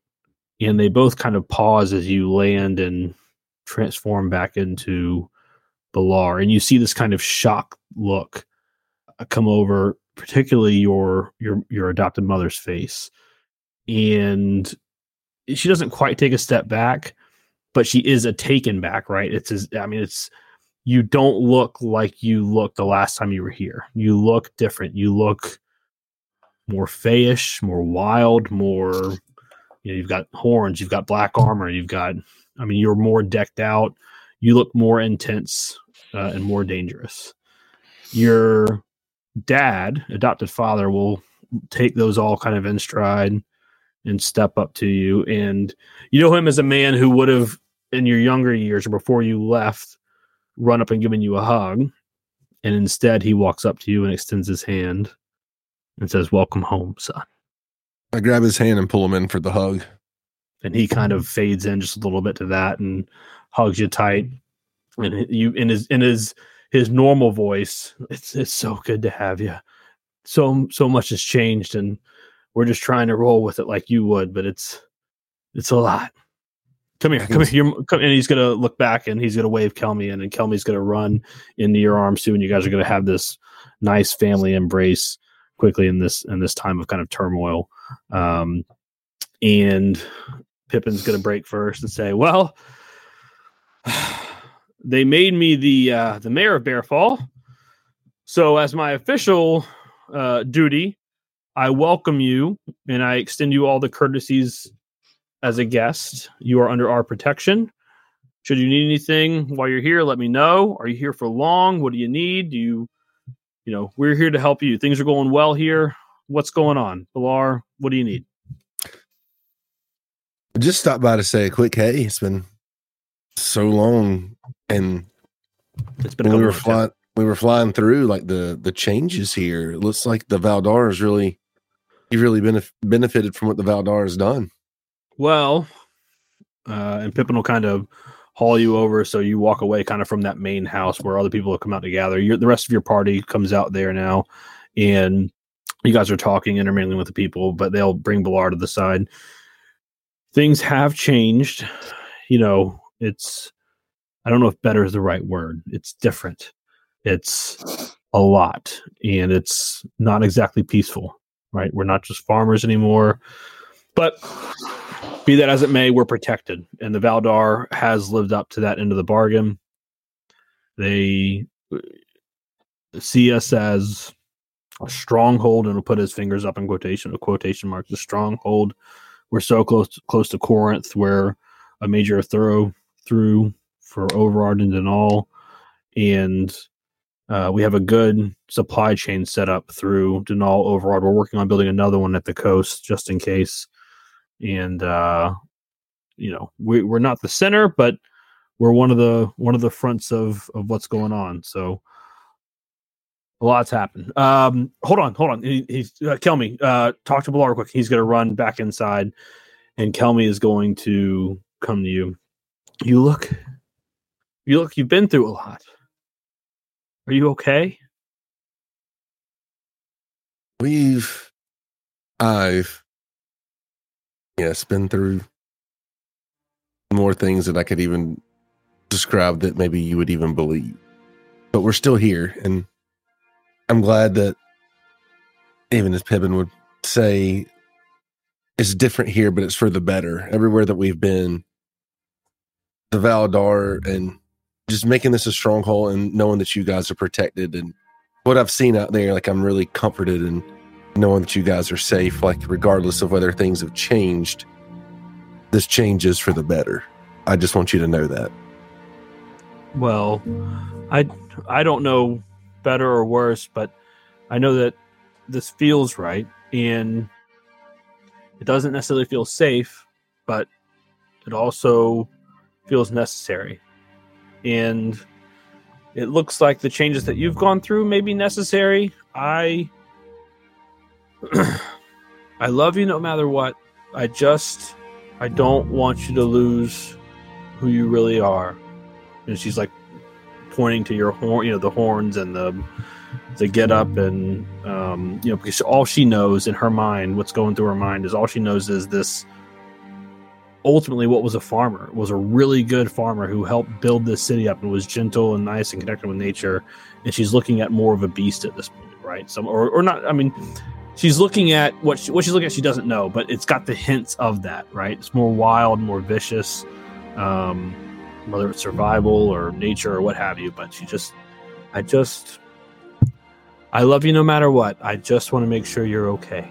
and they both kind of pause as you land and transform back into Balar. And you see this kind of shock look come over, particularly your your your adopted mother's face. And she doesn't quite take a step back, but she is a taken back, right? It's as I mean, it's you don't look like you looked the last time you were here. You look different. You look more fayish, more wild, more you know, you've got horns, you've got black armor, you've got I mean, you're more decked out. You look more intense uh, and more dangerous. Your dad, adopted father, will take those all kind of in stride and step up to you. And you know him as a man who would have, in your younger years or before you left, run up and given you a hug. And instead, he walks up to you and extends his hand and says, Welcome home, son. I grab his hand and pull him in for the hug. and he kind of fades in just a little bit to that and hugs you tight and you in his in his his normal voice it's it's so good to have you so so much has changed and we're just trying to roll with it like you would but it's it's a lot. Come here come here You're, come, and he's gonna look back and he's gonna wave kelmy in and kelmy's gonna run into your arms too and you guys are gonna have this nice family embrace quickly in this in this time of kind of turmoil. Um and Pippin's going to break first and say, "Well, they made me the uh, the mayor of Bearfall, so as my official uh, duty, I welcome you and I extend you all the courtesies as a guest. You are under our protection. Should you need anything while you're here, let me know. Are you here for long? What do you need? Do you, you know, we're here to help you. Things are going well here. What's going on, Bilar? What do you need?" Just stopped by to say a quick hey. It's been so long, and It's been a we were flying, we were flying through like the the changes here. It looks like the Valdar is really, you've really benef- benefited from what the Valdar has done. Well, uh, and Pippin will kind of haul you over so you walk away kind of from that main house where other people have come out to gather. You're, the rest of your party comes out there now, and you guys are talking, intermingling with the people, but they'll bring Bilar to the side. Things have changed. You know, it's, I don't know if better is the right word. It's different. It's a lot, and it's not exactly peaceful. Right, we're not just farmers anymore, but be that as it may, we're protected, and the Valdar has lived up to that end of the bargain. They uh, see us as a stronghold, and will put his fingers up in quotation quotation marks. A stronghold. We're so close close to Corinth, where a major thorough through for Overard and Denal, and uh, we have a good supply chain set up through Denal Overard. We're working on building another one at the coast just in case. And uh, you know, we, we're not the center, but we're one of the one of the fronts of of what's going on. So a lot's happened. Um, hold on, hold on. He, he's uh, Kelmy. Uh, talk to Ballard quick. He's going to run back inside, and Kelmy is going to come to you. You look, you look. You've been through a lot. Are you okay? We've, I've, yes, been through more things that I could even describe that maybe you would even believe. But we're still here, and I'm glad that even as Pippin would say, it's different here, but it's for the better. Everywhere that we've been, the Valdar and just making this a stronghold and knowing that you guys are protected and what I've seen out there, like I'm really comforted and knowing that you guys are safe, like regardless of whether things have changed, this changes for the better. I just want you to know that. Well, I I don't know better or worse, but I know that this feels right and it doesn't necessarily feel safe, but it also feels necessary. And it looks like the changes that you've gone through may be necessary. I I love you no matter what. I just I don't want you to lose who you really are. And she's like pointing to your horn, you know, the horns and the the get up and um, you know, because all she knows in her mind, what's going through her mind is all she knows is this ultimately what was a farmer was a really good farmer who helped build this city up and was gentle and nice and connected with nature. And she's looking at more of a beast at this point right? Some or, or not i mean she's looking at what she, what she's looking at she doesn't know but it's got the hints of that right? It's more wild more vicious um, whether it's survival or nature or what have you but she just i just i love you no matter what. I just want to make sure you're okay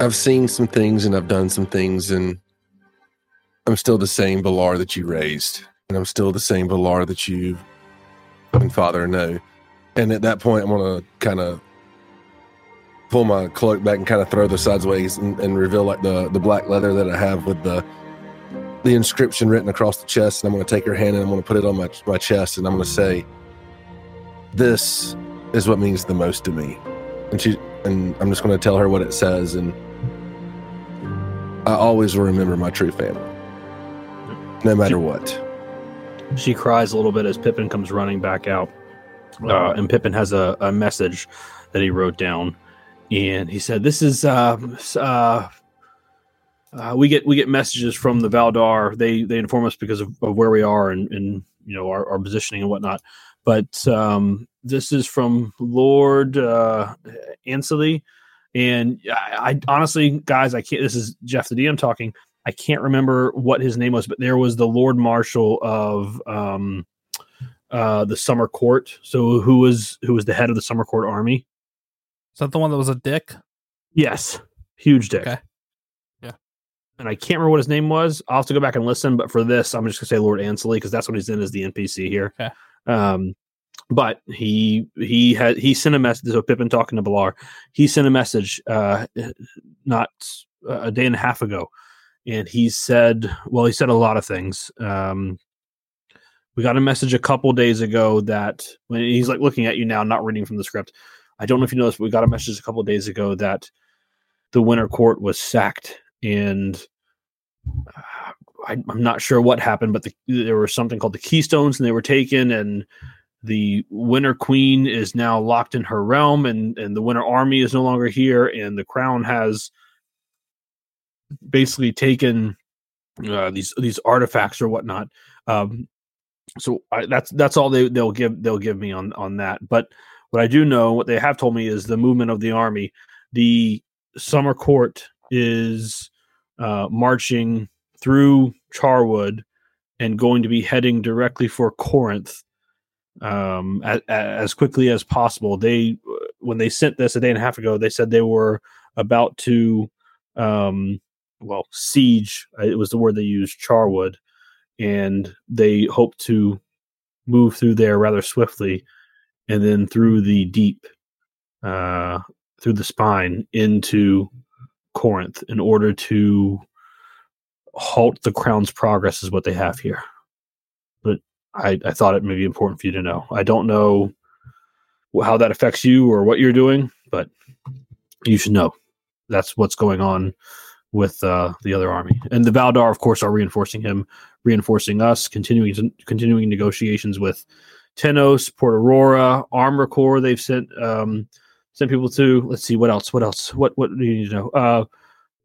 I've seen some things and I've done some things, and I'm still the same Valar that you raised, and I'm still the same Valar that you and father know. And at that point, I'm gonna kind of pull my cloak back and kind of throw the sideways and, and reveal like the the black leather that I have with the the inscription written across the chest. And I'm gonna take her hand and I'm gonna put it on my my chest, and I'm gonna say, "This is what means the most to me." And she and I'm just gonna tell her what it says and. I always will remember my true family, no matter what. She cries a little bit as Pippin comes running back out. Uh, and Pippin has a, a message that he wrote down. And he said, This is uh, uh, uh, we get we get messages from the Valdar. They they inform us because of, of where we are and, and you know our, our positioning and whatnot. But um, this is from Lord uh, Ansley. And I, I honestly, guys, I can't. This is Jeff the DM talking. I can't remember what his name was, but there was the Lord Marshal of um, uh, the Summer Court. So who was who was the head of the Summer Court army? Is that the one that was a dick? Yes, huge dick. Okay. Yeah. And I can't remember what his name was. I'll have to go back and listen. But for this, I'm just gonna say Lord Ansley because that's what he's in as the NPC here. Okay. Um, but he he had he sent a message. So Pippin talking to Balar, he sent a message uh, not a day and a half ago, and he said, well, he said a lot of things. Um, we got a message a couple days ago that when he's like looking at you now, not reading from the script. I don't know if you know this, but we got a message a couple days ago that the Winter Court was sacked, and uh, I, I'm not sure what happened, but the, there was something called the Keystones, and they were taken, and the Winter Queen is now locked in her realm, and and the Winter Army is no longer here, and the Crown has basically taken uh, these these artifacts or whatnot. Um, so I, that's that's all they they'll give they'll give me on on that. But what I do know, what they have told me is the movement of the army. The summer court is uh, marching through Charwood and going to be heading directly for Corinth um, as, as quickly as possible. They when they sent this a day and a half ago, they said they were about to um, well siege. uh, It was the word they used, Charwood, and they hope to move through there rather swiftly, and then through the deep, uh, through the spine into Corinth in order to halt the crown's progress is what they have here. I, I thought it may be important for you to know. I don't know how that affects you or what you're doing, but you should know that's what's going on with uh, the other army. And the Valdar, of course, are reinforcing him, reinforcing us, continuing continuing negotiations with Tenos, Port Aurora, Armor Corps. They've sent um, sent people to. Let's see what else. What else? What what do you need to know? Uh,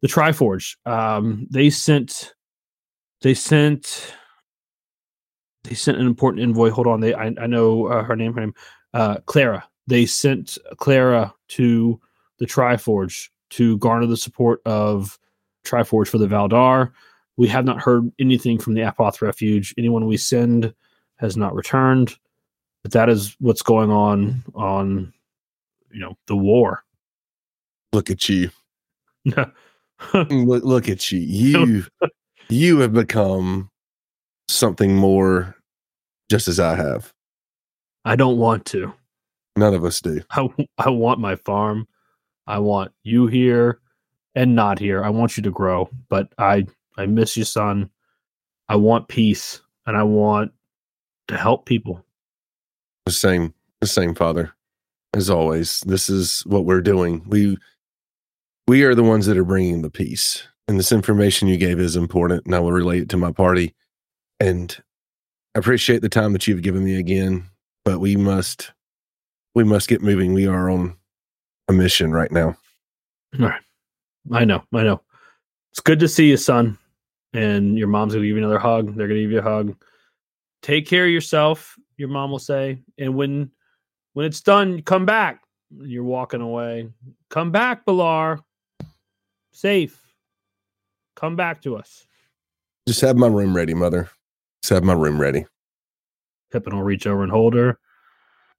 the Triforge. Um, they sent. They sent. They sent an important envoy. Hold on. They I, I know uh, her name. Her name. Uh, Clara. They sent Clara to the Triforge to garner the support of Triforge for the Valdar. We have not heard anything from the Apoth Refuge. Anyone we send has not returned. But that is what's going on on, you know, the war. Look at you. Look, look at you. You you have become something more just as I have. I don't want to. None of us do. I, I want my farm. I want you here and not here. I want you to grow, but I I miss you, son. I want peace and I want to help people. The same the same father. As always. This is what we're doing. We we are the ones that are bringing the peace. And this information you gave is important and I will relate it to my party. And I appreciate the time that you've given me again, but we must we must get moving. We are on a mission right now. All right. I know. I know. It's good to see you, son. And your mom's going to give you another hug. They're going to give you a hug. Take care of yourself, your mom will say. And when when it's done, come back. You're walking away. Come back, Balar. Safe. Come back to us. Just have my room ready, mother. Just have my room ready. Pippin will reach over and hold her.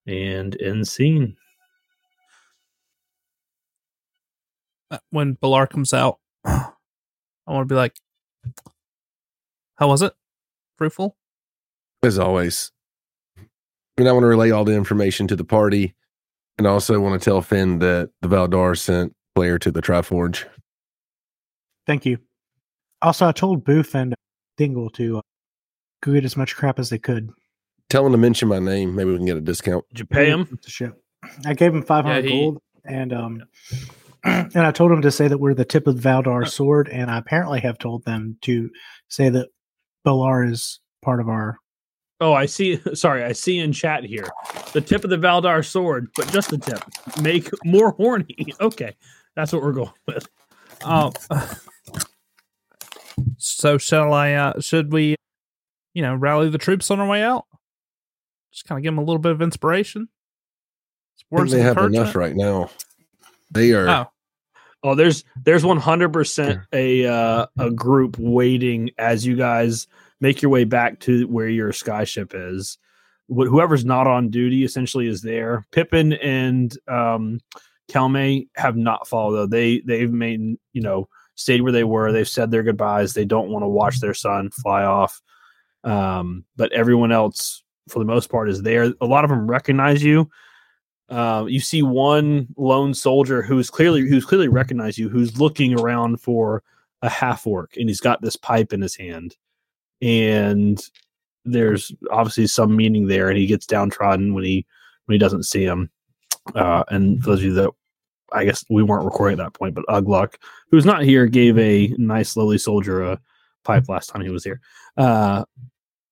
And end scene. Uh, when Balar comes out, I want to be like, "How was it? Fruitful?" As always. And I want to relay all the information to the party. And I also want to tell Finn that the Valdar sent Claire to the Triforge. Thank you. Also, I told Boof and Dingle to uh, go get as much crap as they could. Tell them to mention my name. Maybe we can get a discount. Did you pay him? With the ship. I gave him 500 Yeah, he- gold and um and I told him to say that we're the tip of Valdar's sword and I apparently have told them to say that Balar is part of our Oh, I see. Sorry, I see in chat here the tip of the Valdar sword, but just the tip. Make more horny. Okay, that's what we're going with. Oh, so shall I? Uh, should we, you know, rally the troops on our way out? Just kind of give them a little bit of inspiration. I Words they of have enough right now. They are. Oh, Oh, there's there's 100 percent a uh, a group waiting as you guys make your way back to where your skyship is. Wh- Whoever's not on duty essentially is there. Pippin and um, Calme have not followed though. They they've made you know stayed where they were. They've said their goodbyes. They don't want to watch their son fly off. Um, but everyone else, for the most part, is there. A lot of them recognize you. Um, you see one lone soldier who's clearly who's clearly recognized you, who's looking around for a half orc, and he's got this pipe in his hand, and there's obviously some meaning there, and he gets downtrodden when he when he doesn't see him. Uh, and for those of you that I guess we weren't recording at that point, but Ugluck, who's not here, gave a nice lowly soldier a pipe last time he was here. Uh,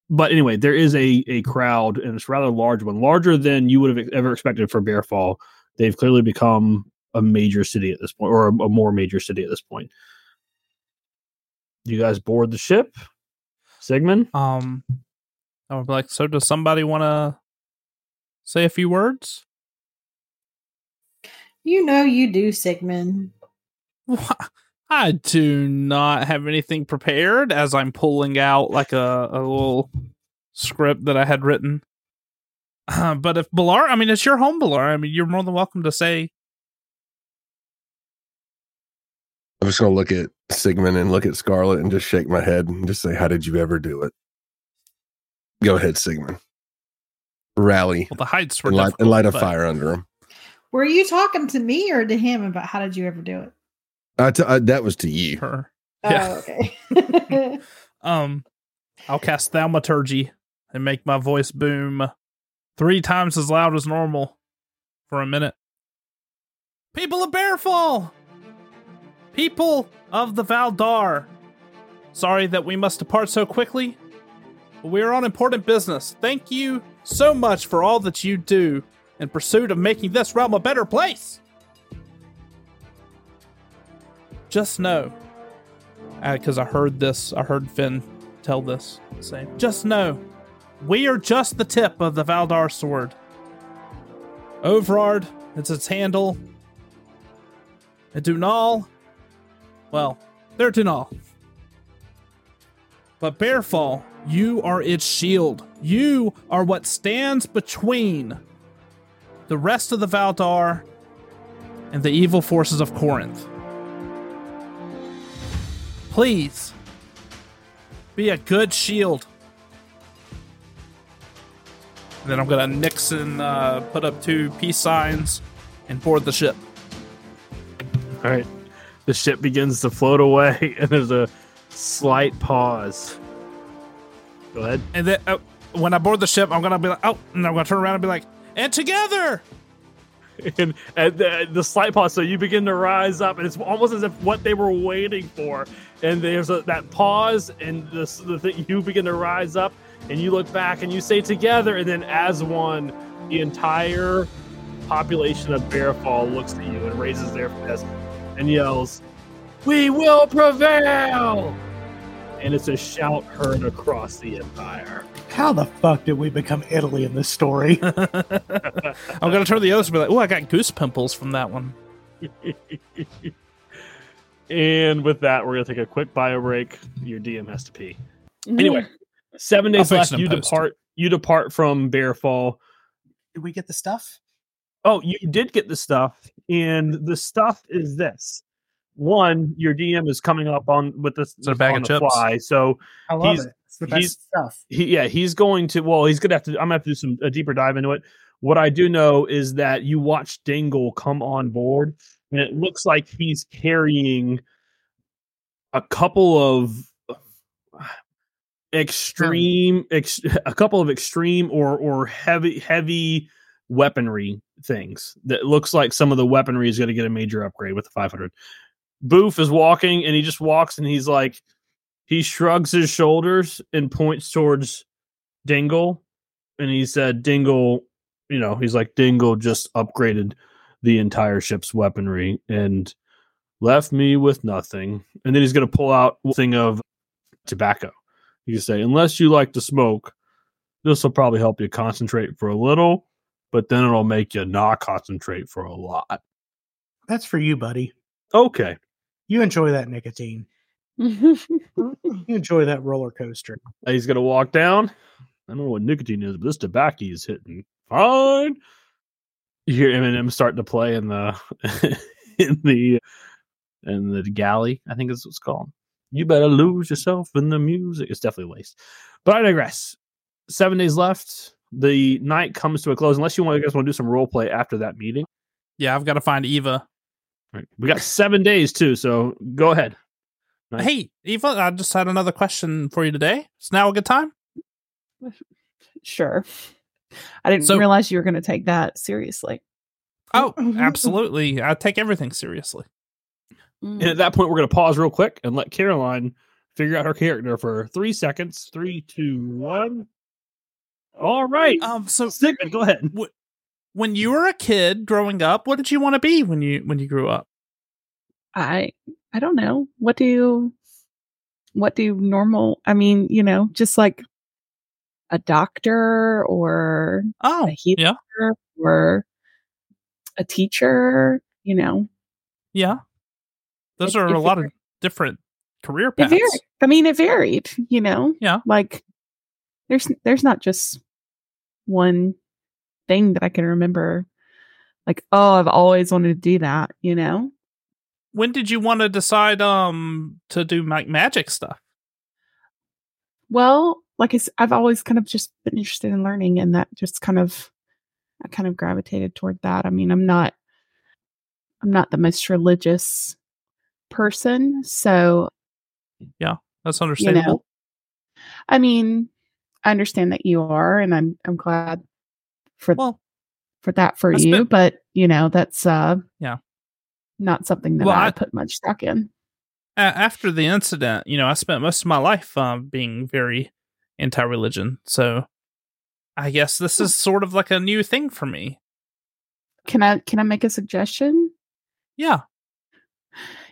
but anyway, there is a a crowd, and it's rather large one, larger than you would have ever expected for Bearfall. They've clearly become a major city at this point, or a, a more major city at this point. You guys board the ship, Sigmund. um, I'll be like, so does somebody want to say a few words? You know you do, Sigmund. I do not have anything prepared as I'm pulling out like a, a little script that I had written. Uh, but if Balar, I mean, it's your home, Balar. I mean, you're more than welcome to say, I'm just gonna look at Sigmund and look at Scarlet and just shake my head and just say, "How did you ever do it?" Go ahead, Sigmund. Rally well, the heights were and light, and light a but- fire under him. Were you talking to me or to him about how did you ever do it? I t- I, that was to you. Her. Oh, Yeah. okay. Um, I'll cast Thaumaturgy and make my voice boom three times as loud as normal for a minute. People of Bearfall! People of the Valdar! Sorry that we must depart so quickly, but we are on important business. Thank you so much for all that you do in pursuit of making this realm a better place. Just know, uh, because I heard this, I heard Finn tell this. Say, just know, we are just the tip of the Valdar sword. Overard, it's its handle. And Dunal, well, they're Dunal. But Bearfall, you are its shield. You are what stands between the rest of the Valdar and the evil forces of Corinth. Please be a good shield. Then I'm gonna Nixon uh, put up two peace signs and board the ship. All right. The ship begins to float away, and there's a slight pause. Go ahead. And then uh, when I board the ship, I'm gonna be like, oh, and I'm gonna turn around and be like, and together. And, and the, the slight pause, so you begin to rise up, and it's almost as if what they were waiting for. And there's a, that pause, and the thing, you begin to rise up, and you look back, and you say together, and then as one, the entire population of Bearfall looks at you and raises their fist and yells, "We will prevail!" And it's a shout heard across the empire. How the fuck did we become Italy in this story? I'm gonna turn to the others and be like, oh, I got goose pimples from that one. and with that, we're gonna take a quick bio break. Your DM has to pee. Mm-hmm. Anyway, seven days I'll left. fix it in You post. depart. You depart from Bearfall. did we get the stuff? Oh, you did get the stuff, and the stuff is this. One, your DM is coming up on with this it a bag on of the chips? fly. So I love He's- it. The he's- stuff. he, yeah, he's going to. Well, he's gonna have to. I'm gonna have to do some a deeper dive into it. What I do know is that you watch Dingle come on board, and it looks like he's carrying a couple of extreme, ex, a couple of extreme or or heavy heavy weaponry things that looks like some of the weaponry is going to get a major upgrade with the 500. Boof is walking, and he just walks, and he's like, he shrugs his shoulders and points towards Dingle, and he said, "Dingle, you know, he's like Dingle just upgraded the entire ship's weaponry and left me with nothing." And then he's going to pull out a thing of tobacco. He can say, "Unless you like to smoke, this will probably help you concentrate for a little, but then it'll make you not concentrate for a lot." That's for you, buddy. Okay, You enjoy that nicotine. You enjoy that roller coaster. he's going to walk down. I don't know what nicotine is, but this tobacco is hitting fine. You hear Eminem start to play in the in the in the galley. I think is what's called. You better lose yourself in the music. It's definitely laced, but I digress. Seven days left. The night comes to a close. Unless you want, you guys want to do some role play after that meeting. Yeah, I've got to find Eva. Right. We got seven days too, so go ahead. Nice. Hey, Eva, I just had another question for you today. Is now a good time? Sure. I didn't So- realize you were going to take that seriously. Oh, absolutely. I take everything seriously. And at that point, we're going to pause real quick and let Caroline figure out her character for three seconds. Three, two, one. All right. Um, so Sigmund, go ahead. when you were a kid growing up, what did you want to be when you when you grew up? I I don't know. What do you what do normal I mean, you know, just like a doctor or Oh, a healer yeah. or a teacher, you know. Yeah. Those It- are it a lot of different career paths. I mean, it varied, you know. Yeah. Like there's there's not just one thing that I can remember. Like, oh, I've always wanted to do that, you know. When did you want to decide um to do like magic stuff? Well, like I, have always kind of just been interested in learning, and that just kind of I kind of gravitated toward that. I mean, I'm not I'm not the most religious person, so yeah, That's you understandable. know. I mean, I understand that you are, and I'm I'm glad for Well, for that for you. spent- but you know, that's uh Yeah. Not something that Well, I, I- put much stock in. after the incident, you know, I spent most of my life um, being very anti-religion. So I guess this is sort of like a new thing for me. Can I can I make a suggestion? Yeah.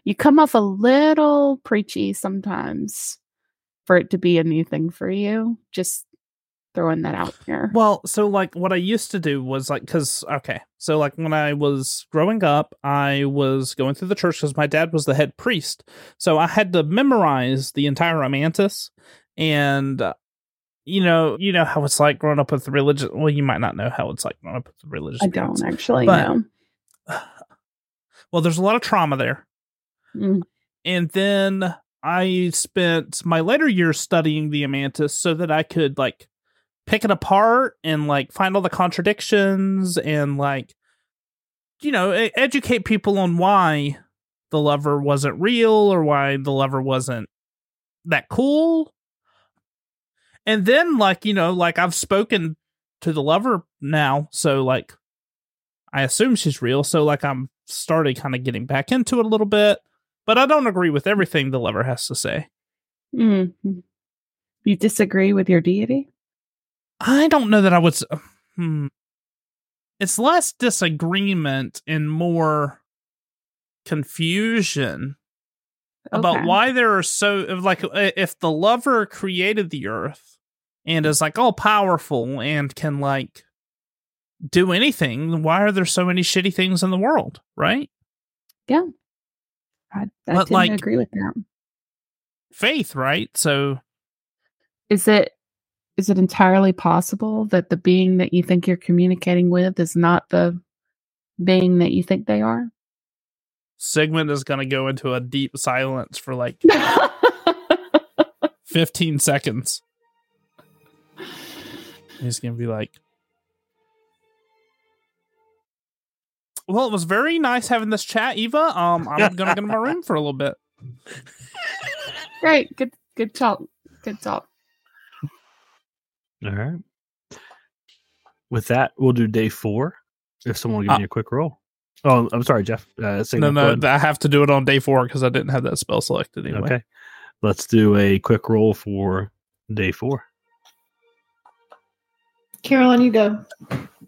You come off a little preachy sometimes for it to be a new thing for you. Just throwing that out there. Well, so like what I used to do was like, because, okay. So like when I was growing up, I was going through the church because my dad was the head priest. So I had to memorize the entire Romantis. And, uh, you know, you know how it's like growing up with religion. Well, you might not know how it's like growing up with religious. I don't actually But- know. Well, there's a lot of trauma there. Mm. and then I spent my later years studying the Amantis so that I could like pick it apart and like find all the contradictions and like you know educate people on why the lover wasn't real or why the lover wasn't that cool. And then like you know like I've spoken to the lover now so like I assume she's real so like I'm started kind of getting back into it a little bit but I don't agree with everything the lover has to say. Mm. You disagree with your deity? I don't know that I would. Hmm. It's less disagreement and more confusion about why there are so like if the lover created the earth and is like all powerful and can like do anything, why are there so many shitty things in the world? Right? I, I But, like- agree with that. Faith, right? So Is it is it entirely possible that the being that you think you're communicating with is not the being that you think they are? Sigmund is going to go into a deep silence for like 15 seconds. He's going to be like, Well, it was very nice having this chat, Eva. Um, I'm going to go to my room for a little bit. Great. Good good talk. Good talk. All right. With that, we'll do day four. If someone will give Uh, me a quick roll. Oh, I'm sorry, Jeff. Uh, No, no, ahead. I have to do it on day four because I didn't have that spell selected anyway. Okay. Let's do a quick roll for day four. Caroline, you go.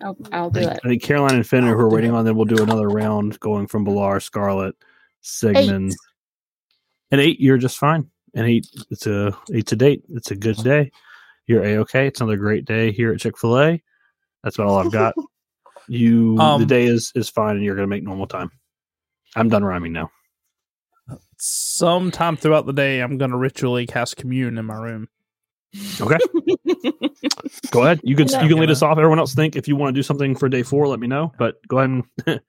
I'll, I'll do I it. think Caroline and Finn, who are waiting on them, will do another round going from Balar, Scarlet, Sigmund. Eight. An eight, you're just fine. An eight, it's a eight to date. It's a good day. You're a okay. It's another great day here at Chick Fil A. That's about all I've got. You, the Um, day is is fine, and you're gonna make normal time. I'm done rhyming now. Sometime throughout the day, I'm going to ritually cast commune in my room. Okay, go ahead. You can you can lead us off. Everyone else think if you want to do something for day four, let me know. But go ahead and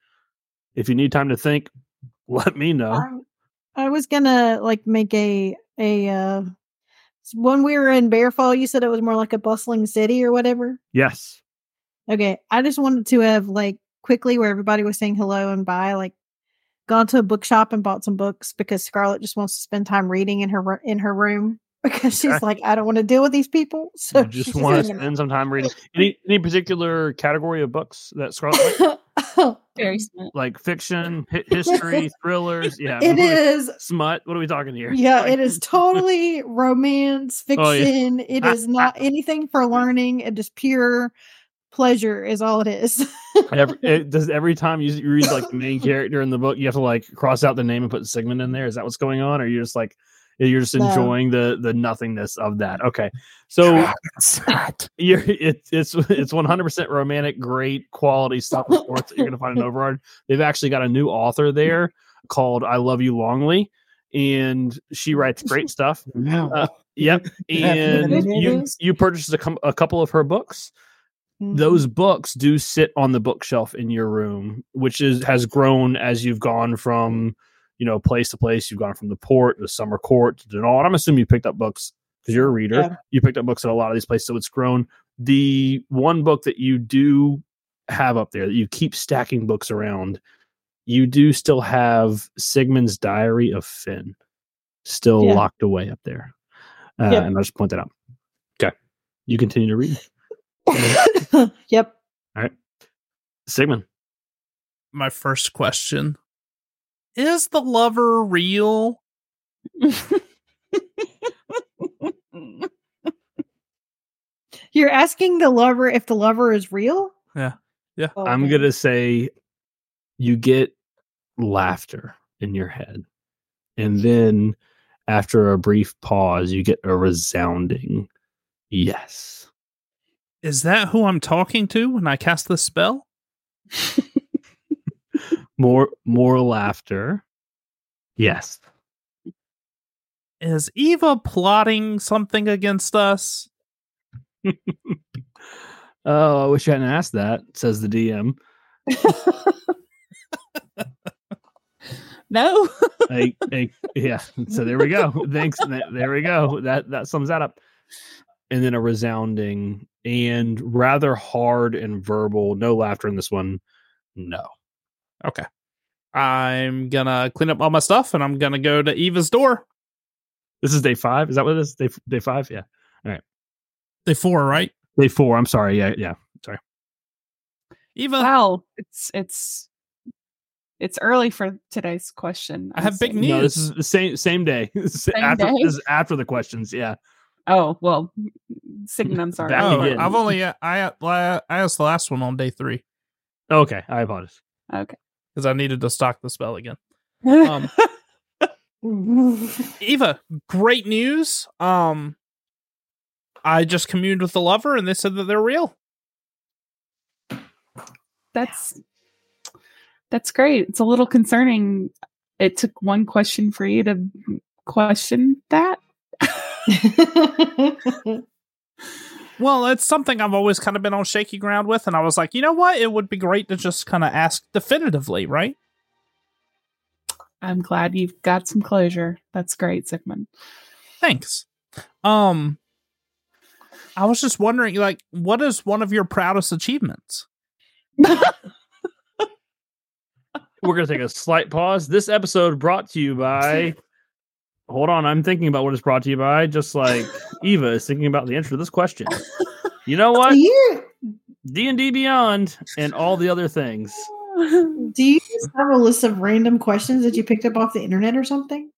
if you need time to think, let me know. I, I was gonna like make a a uh when we were in Bearfall, you said it was more like a bustling city or whatever. Yes. Okay. I just wanted to have like quickly where everybody was saying hello and bye, like gone to a bookshop and bought some books because Scarlett just wants to spend time reading in her in her room because she's Okay. like, I don't want to deal with these people. So You just want to spend some time reading any any particular category of books that Scarlett. Oh very smart. like fiction, hi- history, thrillers. Yeah, it what is smut. What are we talking here? Yeah, Like- it is totally romance Oh, yeah. fiction. It is not anything for learning. It is just pure pleasure, is all it is. Every, it, does every time you, you read like the main character in the book, you have to like cross out the name and put Sigmund in there? Is that what's going on, or you're just like You're just No. enjoying the the nothingness of that. Okay, so you're it's it's it's 100 percent romantic, great quality stuff. That you're gonna find in Overard. They've actually got a new author there called I Love You Longly, and she writes great stuff. Uh, yep, and you you purchased a, com- a couple of her books. Those books do sit on the bookshelf in your room, which is has grown as you've gone from you know place to place. You've gone from the port to summer court to Denal. And I'm assuming you picked up books because you're a reader. Yeah. You picked up books at a lot of these places, so it's grown. The one book that you do have up there that you keep stacking books around, you do still have Sigmund's Diary of Finn still Yeah. locked away up there. Uh, Yep. And I'll just point that out. Okay. You continue to read. yep. All right. Sigmund. My first question Is the lover real? You're asking the lover if the lover is real? Yeah. Yeah. Oh, I'm going to say you get laughter in your head. And then after a brief pause, you get a resounding yes. Is that who I'm talking to when I cast the spell? More more laughter. Yes. Is Eva plotting something against us? Oh, I wish you hadn't asked that, says the DM. no. Like, like, yeah. So there we go. Thanks. There we go. That that sums that up. And then a resounding and rather hard and verbal. No laughter in this one. No. Okay. I'm gonna clean up all my stuff and I'm gonna go to Eva's door. This is day five. Is that what it is? Day day five? Yeah. All right. Day four, right? Day four. I'm sorry. Yeah. Yeah. Sorry. Eva, wow. It's it's it's early for today's question. I I'm have big saying. news. No, this is the same same day. This is after, day? This is after the questions. Yeah. Oh well, Sigmund. I'm sorry. Back oh, again. I've only uh, I I asked the last one on day three Okay. I apologize. Okay. Because I needed to stock the spell again. Um, Eva, great news. Um, I just communed with the lover and they said that they're real. that's that's great. It's a little concerning. It took one question for you to question that. Well, it's something I've always kind of been on shaky ground with, and I was like, you know what? It would be great to just kind of ask definitively, right? I'm glad you've got some closure. That's great, Sigmund. Thanks. Um, I was just wondering, like, what is one of your proudest achievements? We're gonna take a slight pause. This episode brought to you by. Hold on, I'm thinking about what it's brought to you by. Just like Eva is thinking about the answer to this question. You know what? D and D Beyond and all the other things. do you just have a list of random questions that you picked up off the internet or something?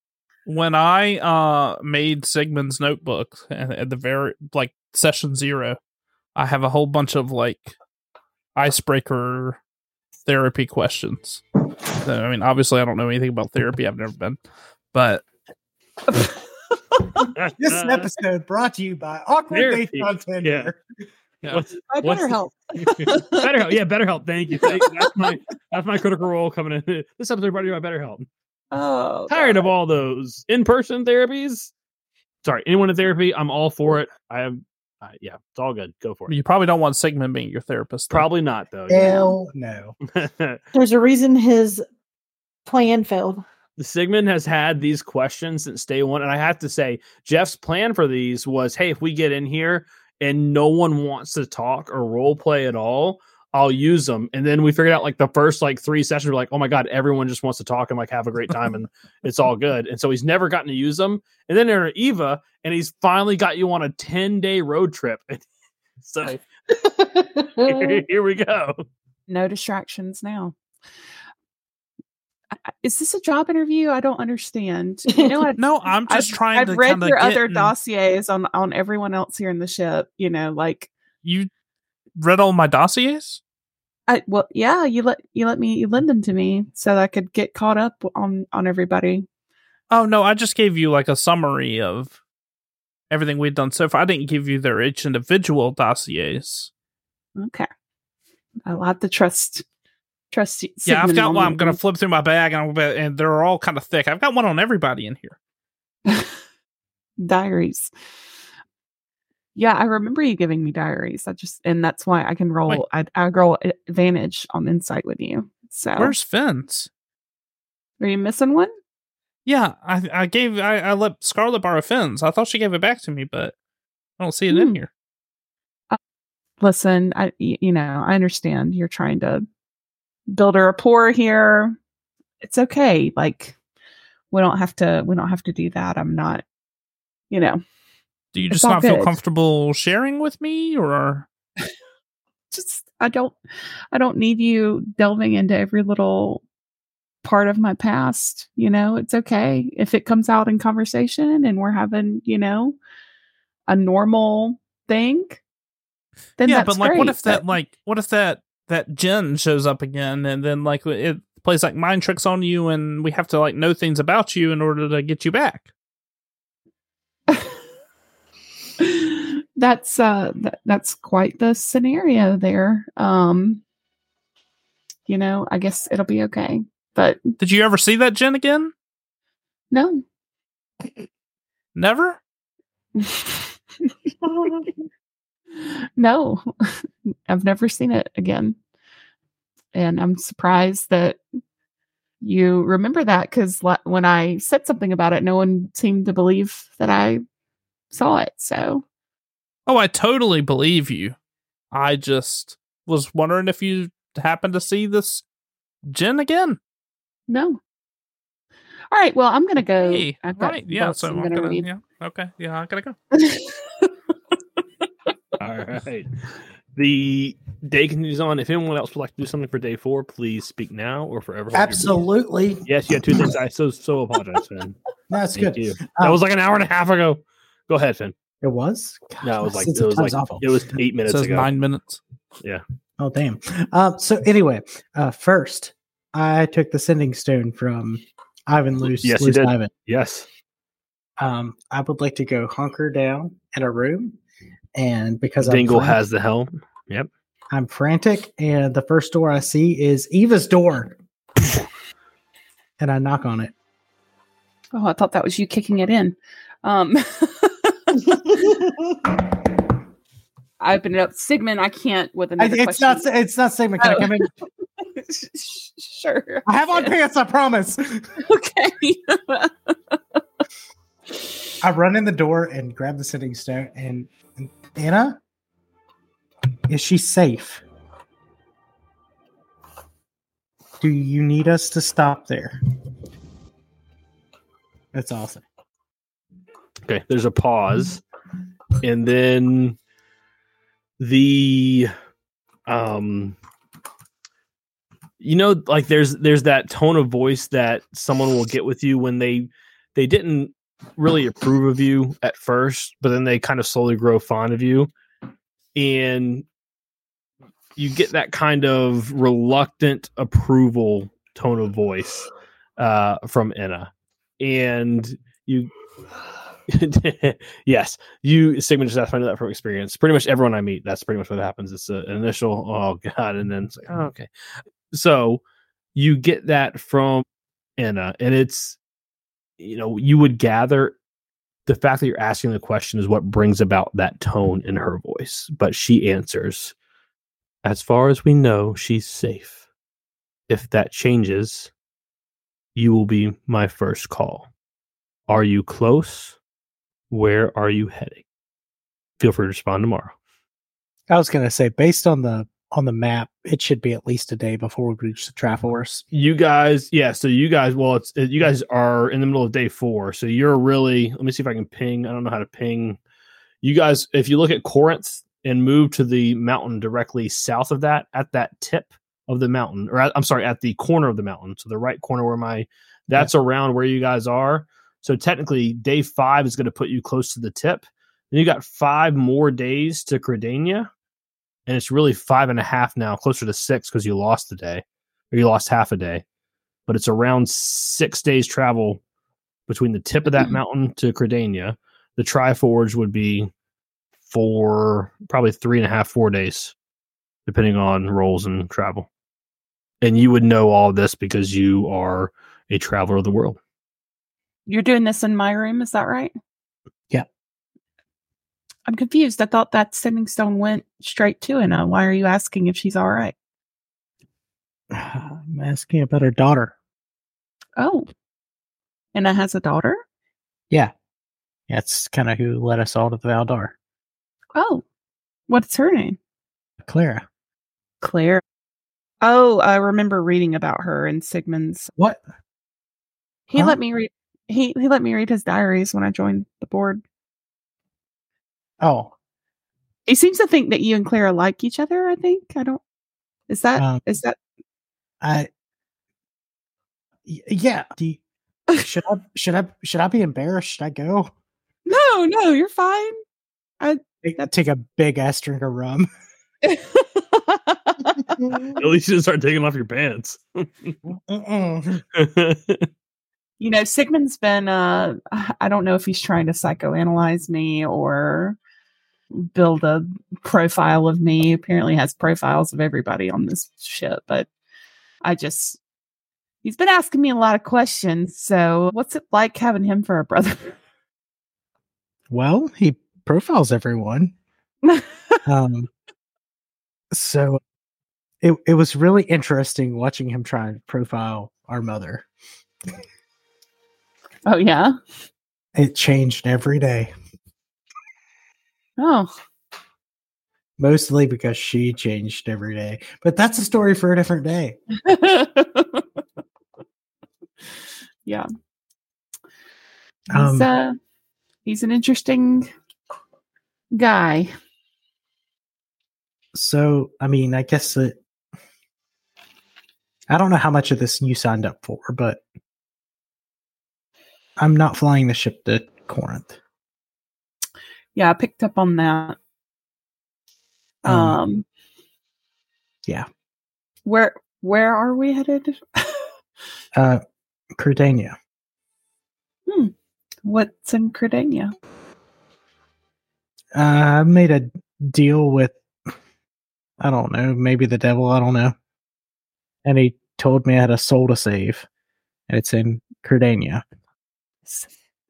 When I uh made Sigmund's notebook at, at the very like session zero, I have a whole bunch of like icebreaker therapy questions. I mean, obviously, I don't know anything about therapy. I've never been, but This episode brought to you by Awkward Therapy. Dates on Tinder. What's, I what's better help. BetterHelp. Yeah, BetterHelp. Thank you. Thank, that's my that's my critical role coming in. This episode brought to you by BetterHelp. Oh, Tired of all those in person therapies. Sorry, anyone in therapy, I'm all for it. I have, uh, yeah, it's all good. Go for it. you probably don't want Sigmund being your therapist. though. Probably not though. Hell no. There's a reason his plan failed. Sigmund has had these questions since day one, and I have to say, Jeff's plan for these was, hey, if we get in here and no one wants to talk or role play at all, I'll use them. And then we figured out like the first like three sessions were like, oh my god, everyone just wants to talk and like have a great time, and it's all good. And so he's never gotten to use them. And then there are Eva, and he's finally got you on a ten day road trip. so here we go. no distractions now. I- I- Is this a job interview? I don't understand. You know, I, No, I'm just I've, trying I've to read your get other in- dossiers on on everyone else here in the ship. You know, like You read all my dossiers? I well, yeah, you let you let me you lend them to me so that I could get caught up on on everybody. Oh no, I just gave you like a summary of everything we've done so far. I didn't give you their each individual dossiers. Okay. I'll have to trust trust you. yeah, I've got one. I'm gonna flip through my bag, and, and they're all kind of thick. I've got one on everybody in here. diaries. Yeah, I remember you giving me diaries. I just and that's why I can roll. Wait. I, I roll advantage on insight with you. So Where's Finn's? are you missing one? Yeah, I I gave I, I let Scarlet borrow Finn's. I thought she gave it back to me, but I don't see it in Hmm. here. Listen, I you know I understand you're trying to build a rapport here. It's okay. Like we don't have to. We don't have to do that. I'm not. You know, Do you just not feel comfortable sharing with me, or just I don't. I don't need you delving into every little part of my past. You know, it's okay if it comes out in conversation and we're having you know a normal thing. Then yeah? But like, what great, if that like what if that that Jen shows up again, and then like it plays like mind tricks on you, and we have to like know things about you in order to get you back. that's uh th- that's quite the scenario there um you know i guess it'll be okay but Did you ever see that Jen again? no Never. no i've never seen it again and i'm surprised that you remember that because when i said something about it no one seemed to believe that i saw it so Oh, I totally believe you. I just was wondering if you happened to see this Jen again. no all right well i'm gonna go Hey, right? Yeah. So I'm gonna gonna. Yeah. Okay. Yeah. I gotta go. All right. The day continues on. If anyone else would like to do something for day four, please speak now or forever. hold your peace. Absolutely. Yes, you had two things. I so so apologize, Finn. That's Thank good. you. That Um, was like an hour and a half ago. Go ahead, Finn. It was? God, No, it was like it was like awful. it was eight It minutes says ago. nine minutes. Yeah. Oh, damn. Um, so, anyway, uh, first, I took the sending stone from Ivan Luce. Yes, you Luce did. Ivan. Yes. Um, I would like to go hunker down in a room. And because Dingle I'm, fran- has the helm. Yep. I'm frantic, and the first door I see is Eva's door. and I knock on it. Oh, I thought that was you kicking it in. Um, I opened it up. Sigmund, I can't with I, another it's question. not. It's not Sigmund. Can I Oh. come in? sure. I have on pants. I promise. Okay. I run in the door and grab the sending stone. And, and Anna, is she safe? Do you need us to stop there? That's awesome. Okay. There's a pause, and then the um you know like there's there's that tone of voice that someone will get with you when they they didn't really approve of you at first but then they kind of slowly grow fond of you. And you get that kind of reluctant approval tone of voice uh from Anna. And you yes you Sigmund just asked that from experience. Pretty much everyone I meet that's pretty much what happens. It's an initial oh god and then it's like oh, okay. So you get that from Anna, and it's you know you would gather the fact that you're asking the question is what brings about that tone in her voice. But she answers, as far as we know, she's safe. If that changes, you will be my first call. Are you close? Where are you heading? Feel free to respond tomorrow. I was gonna say, based on the on the map, it should be at least a day before we reach the Travelers. Mm-hmm. you guys yeah so you guys well it's you guys are in the middle of day four so you're really let me see if i can ping i don't know how to ping. You guys if you look at corinth and move to the mountain directly south of that at that tip of the mountain or at, i'm sorry at the corner of the mountain so the right corner where my that's around where you guys are. So technically day five is going to put you close to the tip. Then you got five more days to Credania, and it's really five and a half now closer to six because you lost the day or you lost half a day, but it's around six days travel between the tip of that Mhm. mountain to Credania. The Triforge would be for probably three and a half, four days, depending on rolls and travel. And you would know all this because you are a traveler of the world. You're doing this in my room, is that right? I'm confused. I thought that sending stone went straight to Anna. Why are you asking if she's all right? I'm asking about her daughter. Oh. Anna has a daughter? Yeah. That's kind of who led us all to the Valdar. Oh. What's her name? Clara. Claire. Oh, I remember reading about her in Sigmund's. What? He Huh? let me read he he let me read his diaries when I joined the board. Oh, He seems to think that you and Clara like each other, I think. I don't Is that is Um, that I. Yeah. Do you- should I should I should I be embarrassed? Should I go? No, no, you're fine. Take, take a big ass drink of rum. At least you didn't start taking off your pants. You know, Sigmund's been uh I don't know if he's trying to psychoanalyze me or build a profile of me. Apparently has profiles of everybody on this ship, but I just he's been asking me a lot of questions. So what's it like having him for a brother? Well, he profiles everyone. Um, so it it was really interesting watching him try and profile our mother. oh yeah. It changed every day, Oh. mostly because she changed every day. But that's a story for a different day. yeah. He's Um, uh he's an interesting guy. So, I mean, I guess that I don't know how much of this you signed up for, but I'm not flying the ship to Corinth. Yeah, I picked up on that. Um, Um yeah. Where where are we headed? Uh, Credania. What's in Credania? Uh, I made a deal with, I don't know, maybe the devil. I don't know. And he told me I had a soul to save, and it's in Credania.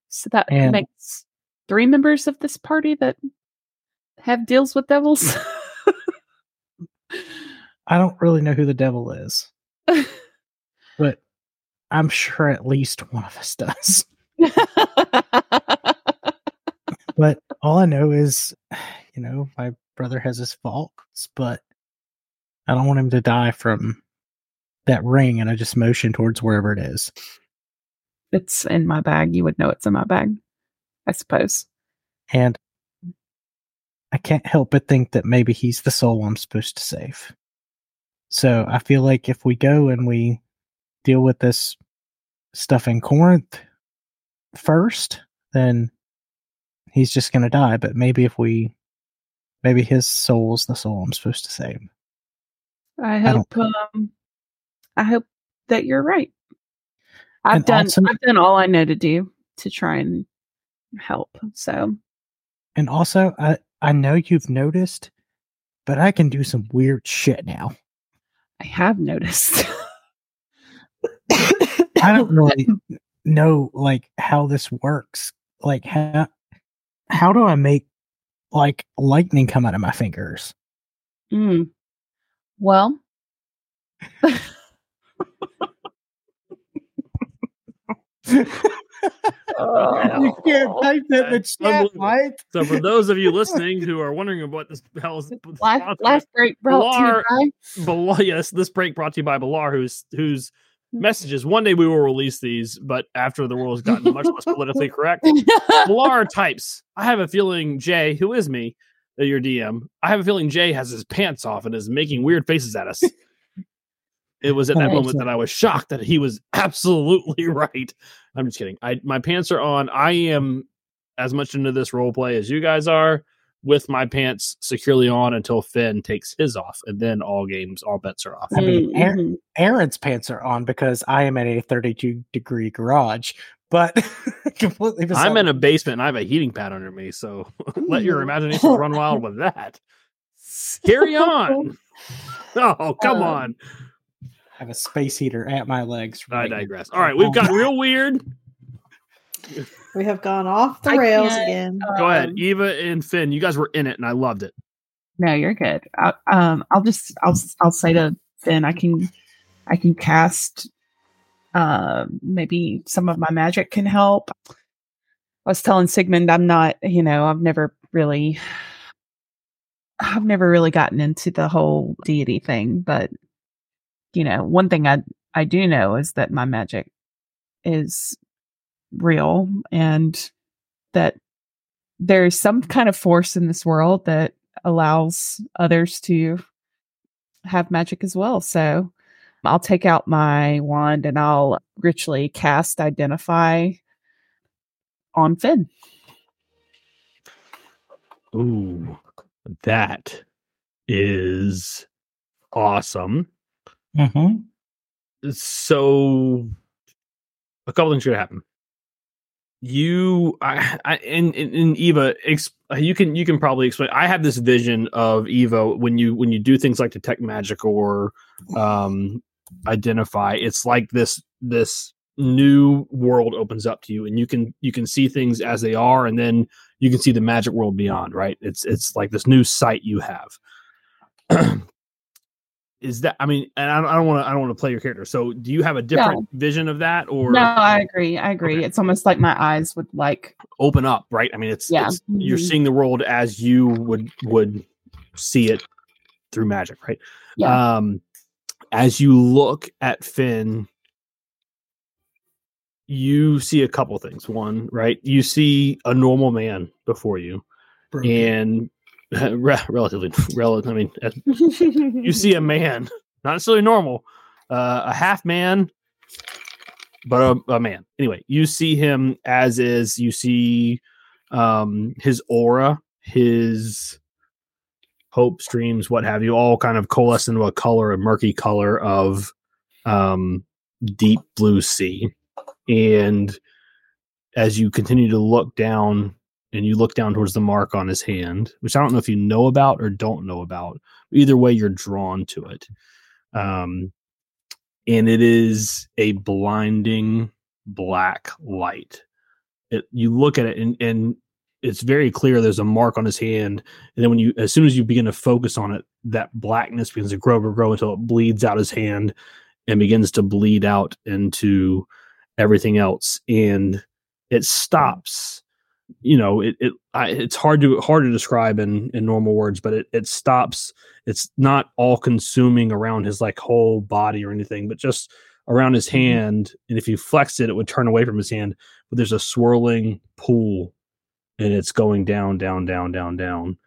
So that And- makes three members of this party that have deals with devils. I don't really know who the devil is, but I'm sure at least one of us does. But all I know is, you know, my brother has his faults, but I don't want him to die from that ring. And I just motion towards wherever it is. it's in my bag. You would know it's in my bag, I suppose. And I can't help but think that maybe he's the soul I'm supposed to save. So I feel like if we go and we deal with this stuff in Corinth first, then he's just going to die. But maybe if we, maybe his soul's the soul I'm supposed to save. I hope um I hope that you're right. I've And done also- I've done all I know to do to try and help. So And also, I, I know you've noticed, but I can do some weird shit now. I have noticed. I don't really know like how this works. Like how how do I make like lightning come out of my fingers? Mm. Well, you can't type that in the chat, unbelievable. Mike. So for those of you listening who are wondering what this hell is, life, life break brought to you by Balar, yes, this break brought to you by Balar, whose whose messages. One day we will release these, but after the world has gotten much less politically correct, Balar types. I have a feeling Jay, who is me, uh, your DM. I have a feeling Jay has his pants off and is making weird faces at us. It was at that Right. moment that I was shocked that he was absolutely right. I'm just kidding. I my pants are on. I am as much into this role play as you guys are, with my pants securely on until Finn takes his off, and then all games, all bets are off. I mean, Aaron- Mhm. Aaron's pants are on because I am in a 32 degree garage, but completely. beside I'm in a basement and I have a heating pad under me, so let your imagination run wild with that. Carry on. Oh, come Uh, on. I have a space heater at my legs. I right digress. All right, we've got real weird. We have gone off the I rails again. Go ahead, Um, Eva and Finn. You guys were in it, and I loved it. No, you're good. I, um, I'll just I'll I'll say to Finn, I can I can cast. Uh, maybe some of my magic can help. I was telling Sigmund, I'm not. You know, I've never really. I've never really gotten into the whole deity thing, but you know, one thing I I do know is that my magic is real and that there's some kind of force in this world that allows others to have magic as well. So I'll take out my wand and I'll richly cast identify on Finn. Ooh, that is awesome. Mhm. So, a couple things should happen. You, I, I and, and, Eva, ex, you can you can probably explain. I have this vision of Eva when you when you do things like detect magic or um, identify. It's like this this new world opens up to you, and you can you can see things as they are, and then you can see the magic world beyond. Right? It's it's like this new sight you have. is that i mean and i don't want to i don't want to play your character so do you have a different vision of that or no, I agree. I agree. Okay. It's almost like my eyes would like open up right i mean it's, Yeah. it's- you're Mhm. seeing the world as you would would see it through magic right Yeah. um as you look at finn you see a couple things one right you see a normal man before you Broken. and re- relatively relative i mean as- you see a man, not necessarily normal, uh, a half man, but a, a man. Anyway, you see him as is. You see um, his aura, his hope dreams, what have you, all kind of coalesce into a color, a murky color of um, deep blue sea. And as you continue to look down, and you look down towards the mark on his hand, which I don't know if you know about or don't know about either way you're drawn to it. Um and it is a blinding black light. It, you look at it and and it's very clear there's a mark on his hand and then when you as soon as you begin to focus on it that blackness begins to grow and grow until it bleeds out his hand and begins to bleed out into everything else. And it stops you know it, it I, it's hard to hard to describe in in normal words but it, it stops it's not all consuming around his like whole body or anything but just around his mm-hmm. hand and if you flex it it would turn away from his hand but there's a swirling pool and it's going down down down down down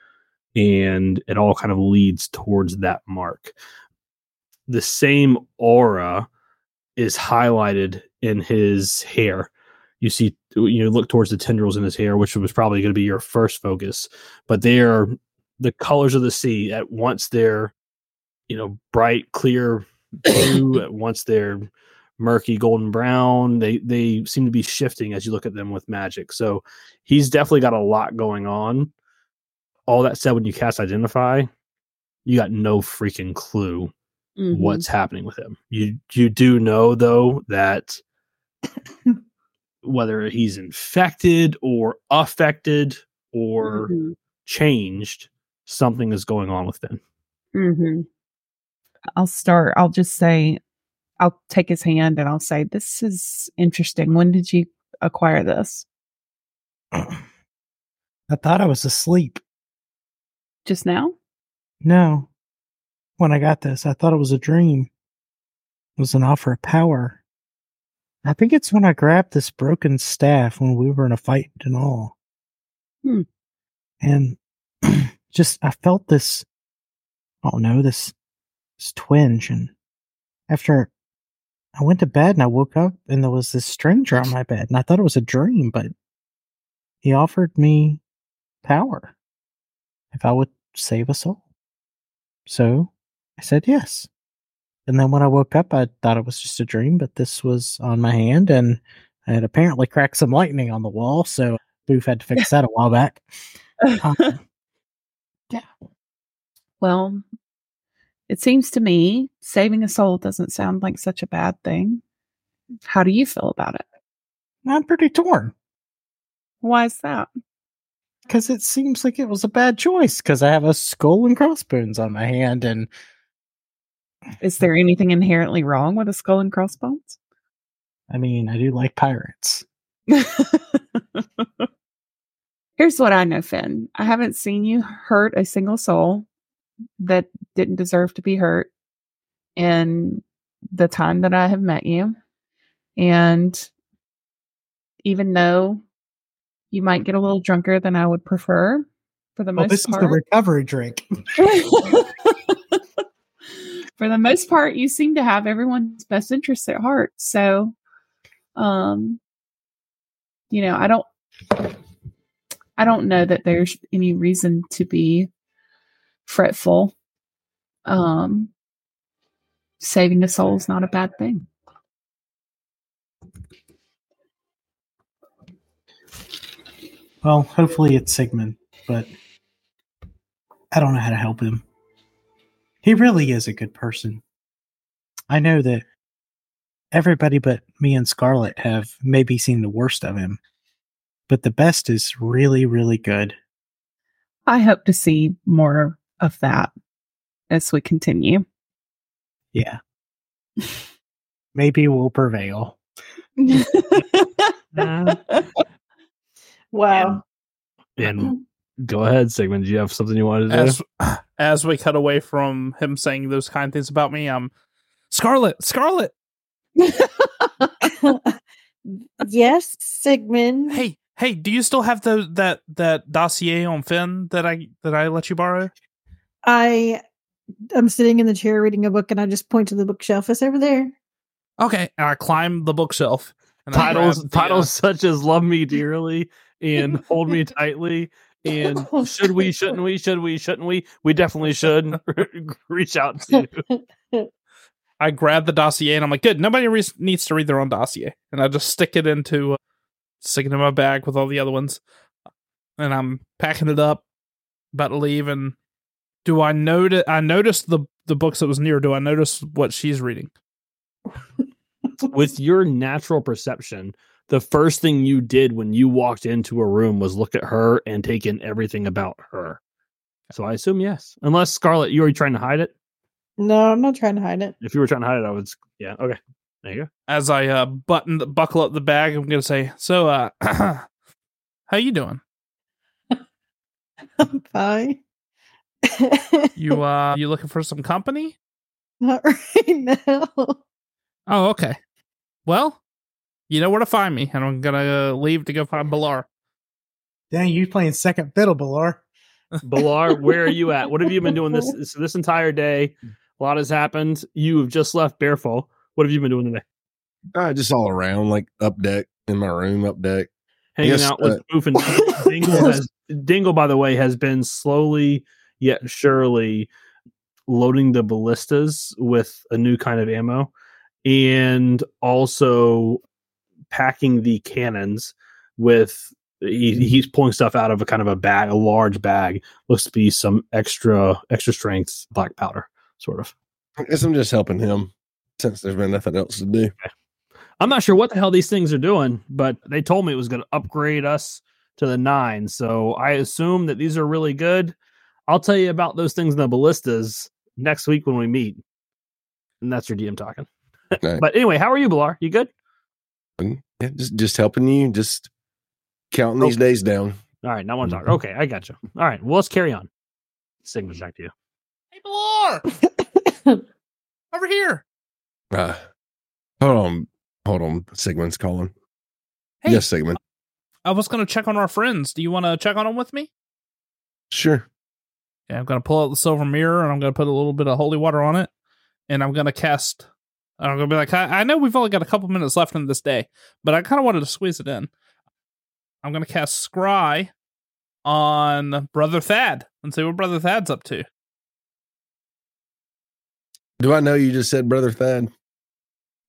and it all kind of leads towards that mark. The same aura is highlighted in his hair you see you know look towards the tendrils in his hair which was probably going to be your first focus but they are the colors of the sea at once they're you know bright clear blue at once they're murky golden brown they they seem to be shifting as you look at them with magic so he's definitely got a lot going on all that said when you cast identify you got no freaking clue Mhm. what's happening with him. You you do know though that whether he's infected or affected or Mhm. changed, something is going on with Finn. hmm I'll start. I'll just say, I'll take his hand and I'll say, "This is interesting. When did you acquire this? I thought I was asleep. Just now? No. When I got this, I thought it was a dream. It was an offer of power. I think it's when I grabbed this broken staff when we were in a fight and all. Hmm. And just, I felt this, I don't know, this, this twinge. And after I went to bed and I woke up and there was this stranger on my bed and I thought it was a dream, but he offered me power if I would save a soul. So I said yes. And then when I woke up, I thought it was just a dream, but this was on my hand and I had apparently cracked some lightning on the wall, so Boof had to fix that a while back. Uh, Well, it seems to me saving a soul doesn't sound like such a bad thing. How do you feel about it? I'm pretty torn Why is that? because it seems like it was a bad choice because I have a skull and crossbones on my hand, and Is there anything inherently wrong with a skull and crossbones? I mean, I do like pirates. Here's what I know, Finn. I haven't seen you hurt a single soul that didn't deserve to be hurt in the time that I have met you. And even though you might get a little drunker than I would prefer, for the Well, most this is the recovery drink. for the most part, you seem to have everyone's best interests at heart. So, um, you know, I don't, I don't know that there's any reason to be fretful. Um, saving a soul is not a bad thing. Well, hopefully it's Sigmund, but I don't know how to help him. He really is a good person. I know that everybody but me and Scarlet have maybe seen the worst of him, but the best is really, really good. I hope to see more of that as we continue. Yeah. maybe we'll prevail. Wow. And go ahead, Sigmund. Do you have something you wanted to do? As as we cut away from him saying those kind things about me, I'm Scarlet, Scarlet, yes, Sigmund. hey, hey, do you still have the that that dossier on Finn that I that I let you borrow? I I'm sitting in the chair reading a book and I just point to the bookshelf. It's over there. Okay, and I climb the bookshelf. And I titles grab the, uh, titles such as "Love Me Dearly" and "Hold Me Tightly" and "Should We? Shouldn't We? Should We? Shouldn't We? We definitely should." Reach out to you. I grab the dossier and I'm like, good. Nobody re- needs to read their own dossier, and I just stick it into uh, stick it in my bag with all the other ones, and I'm packing it up, about to leave. And do I notice? I noticed the the books that was near. Do I notice what she's reading? With your natural perception, the first thing you did when you walked into a room was look at her and take in everything about her. So I assume yes, unless Scarlet, you were trying to hide it. No, I'm not trying to hide it. If you were trying to hide it, I would. Yeah. Okay. There you go. As I uh, button the, buckle up the bag, I'm gonna say, so uh, how you doing? I'm fine. You uh, you looking for some company? not right now. Oh, okay. Well, you know where to find me, and I'm gonna uh, leave to go find Balar. Dang, you playing second fiddle, Balar. Balar, where are you at? What have you been doing this this, this entire day? A lot has happened. You have just left Bearfall. What have you been doing today? Uh, just all around, like up deck in my room, up deck. Hanging Yes, out with uh, Boof and Dingle. Has, Dingle, by the way, has been slowly yet surely loading the ballistas with a new kind of ammo, and also packing the cannons with. He, mm-hmm. he's pulling stuff out of a kind of a bag, a large bag. Looks to be some extra extra strength black powder, sort of. I guess I'm just helping him since there's been nothing else to do. I'm not sure what the hell these things are doing, but they told me it was going to upgrade us to the nine. So I assume that these are really good. I'll tell you about those things in the ballistas next week when we meet. And that's your DM talking. Right. But anyway, how are you, Balar? You good? And, yeah, just just helping you, just counting these days down. All right, not want to Mhm. talk. Okay, I got you. All right, well, let's carry on. Sigma's back to you. Hey, Balar, over here. Uh, hold on, hold on. Sigmund's calling. Hey, Yes, Sigmund. I was gonna check on our friends. Do you want to check on them with me? Sure. Yeah, I'm gonna pull out the silver mirror and I'm gonna put a little bit of holy water on it, and I'm gonna cast. I'm gonna be like, I, I know we've only got a couple minutes left in this day, but I kind of wanted to squeeze it in. I'm gonna cast Scry on Brother Thad and see what Brother Thad's up to. Do I know you just said brother Thad?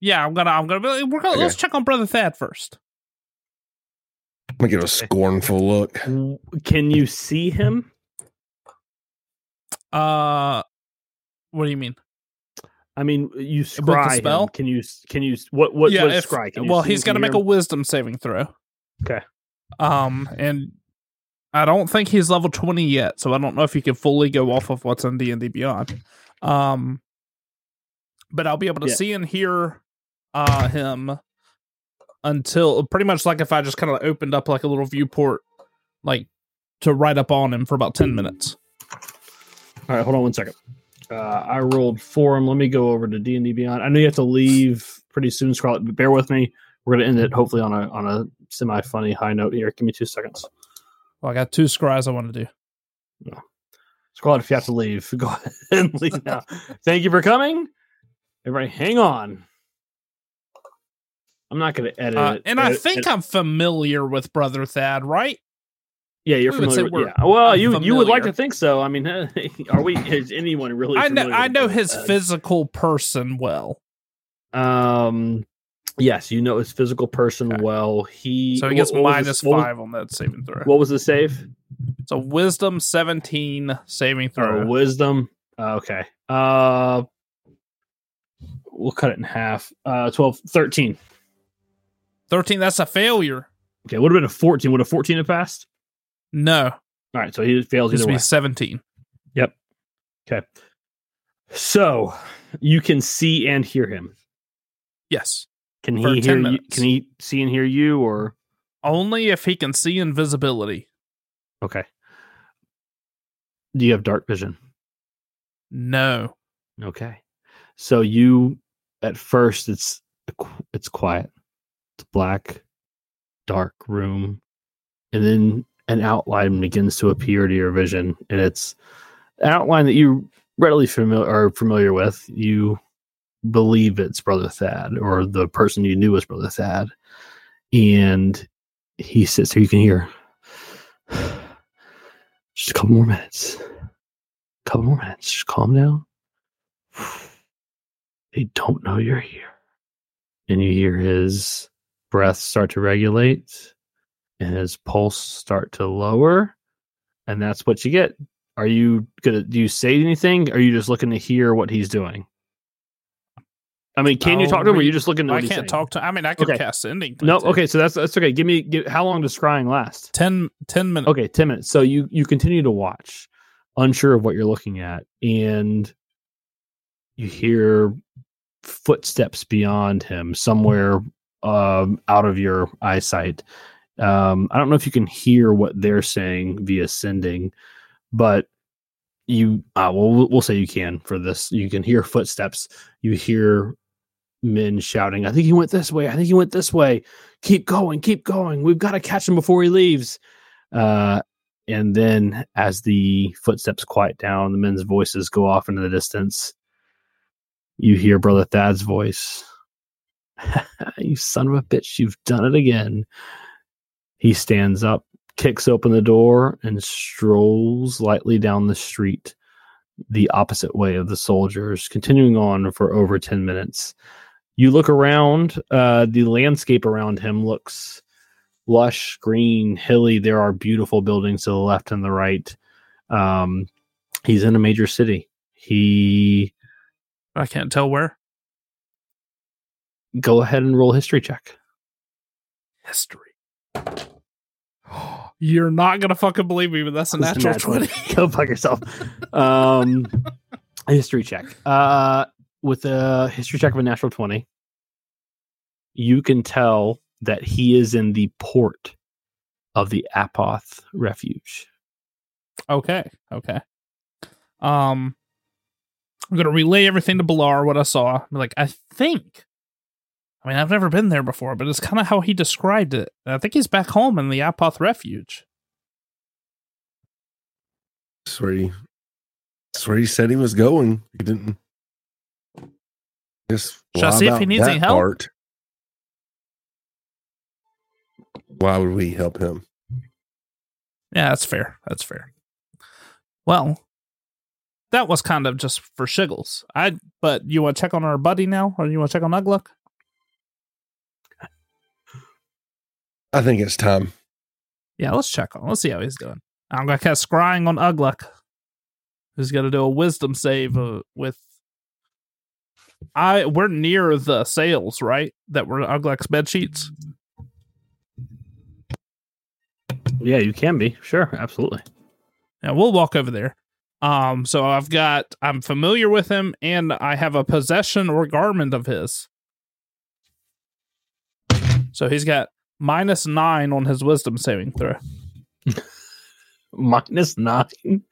Yeah, I'm gonna. I'm gonna. Be, we're gonna. Okay. Let's check on Brother Thad first. I'm gonna give a scornful look. Can you see him? Uh, what do you mean? I mean, you scry spell? him. Can you? Can you? What? What? yeah, what if- scry? Can you well, he's going to make hear a wisdom saving throw. Okay. Um, and I don't think he's level twenty yet, so I don't know if he can fully go off of what's in D and D Beyond. Um, but I'll be able to Yeah. see and hear uh him until pretty much like if I just kind of opened up like a little viewport, like to right up on him for about ten minutes. All right, hold on one second. Uh, I rolled for him. Let me go over to D and D Beyond. I know you have to leave pretty soon, Scarlett. But bear with me. We're gonna end it hopefully on a on a semi funny high note here. Give me two seconds. Well, I got two scries I want to do. Scarlett, if you have to leave, go ahead and leave now. Thank you for coming. Everybody, hang on. I'm not going to edit Uh, it. and I think edit- I'm familiar with Brother Thad, right? Yeah, you're we would say familiar. With, yeah. Well, I'm you you would like to think so. I mean, are we? Is anyone really? I know I know his Thad? physical person well. Um, yes, you know his physical person Okay. well. He So he gets what- what minus the- what was- five on that saving throw. What was the save? So wisdom 17 saving Oh, throw. wisdom. Uh, okay. Uh, we'll cut it in half. Uh, 12, 13. 13, that's a failure. Okay, would have been a 14. Would a 14 have passed? No, All right, so he fails either way. be 17. Okay. So you can see and hear him. Yes. Can he hear you? Can he see and hear you or Only if he can see invisibility. okay. Do you have dark vision? No. Okay. So you at first it's it's quiet. It's black, dark room. And then an outline begins to appear to your vision and it's an outline that you readily familiar are familiar with. You believe it's Brother Thad or the person you knew was Brother Thad. And he sits there, you can hear just a couple more minutes. a couple more minutes. Just calm down. They don't know you're here. And you hear his breath start to regulate and his pulse start to lower. And that's what you get. Are you gonna do you say anything? Are you just looking to hear what he's doing? I mean, can you I'll talk to him or are you just looking to I can't saying? talk to I mean, I could Okay. cast sending. No, okay, so that's that's okay. Give me give, how long does scrying last? 10, 10 minutes. Okay, 10 minutes. So you you continue to watch, unsure of what you're looking at, and you hear footsteps beyond him somewhere um, out of your eyesight. Um, I don't know if you can hear what they're saying via sending, but you uh, well we'll- say you can for this. You can hear footsteps. You hear men shouting, "I think he went this way. I think he went this way. Keep going, keep going. We've got to catch him before he leaves." Uh, and then as the footsteps quiet down, the men's voices go off into the distance. You hear Brother Thad's voice. you son of a bitch, you've done it again. He stands up, kicks open the door, and strolls lightly down the street the opposite way of the soldiers, continuing on for over 10 minutes. You look around, uh, the landscape around him looks lush, green, hilly. There are beautiful buildings to the left and the right. Um, he's in a major city. He I can't tell where. go ahead and roll history check. History. You're not gonna fucking believe me, but that's a natural, natural. 20. Go fuck yourself. Um, a history check. Uh, with a history check of a natural 20, you can tell that he is in the port of the Apoth Refuge. Okay. Okay. Um, I'm gonna relay everything to Balar what I saw. Be like, I think. I mean, I've never been there before, but it's kind of how he described it. I think he's back home in the Apoth Refuge. That's where he, that's where he said he was going. He didn't. Just I see if he needs any help? part. Why would we help him? Yeah, that's fair. That's fair. Well, that was kind of just for shiggles. I but you want to check on our buddy now, or you want to check on Ugluk? I think it's time. Yeah, let's check on. Let's see how he's doing. I'm gonna cast scrying on Ugluk, who's gonna do a Wisdom save uh, with. I we're near the sails, right? That were Ugluk's bed sheets. Yeah, you can be. Sure, absolutely. Yeah, we'll walk over there. Um, so I've got I'm familiar with him, and I have a possession or garment of his. So he's got minus nine on his wisdom saving throw. Minus nine.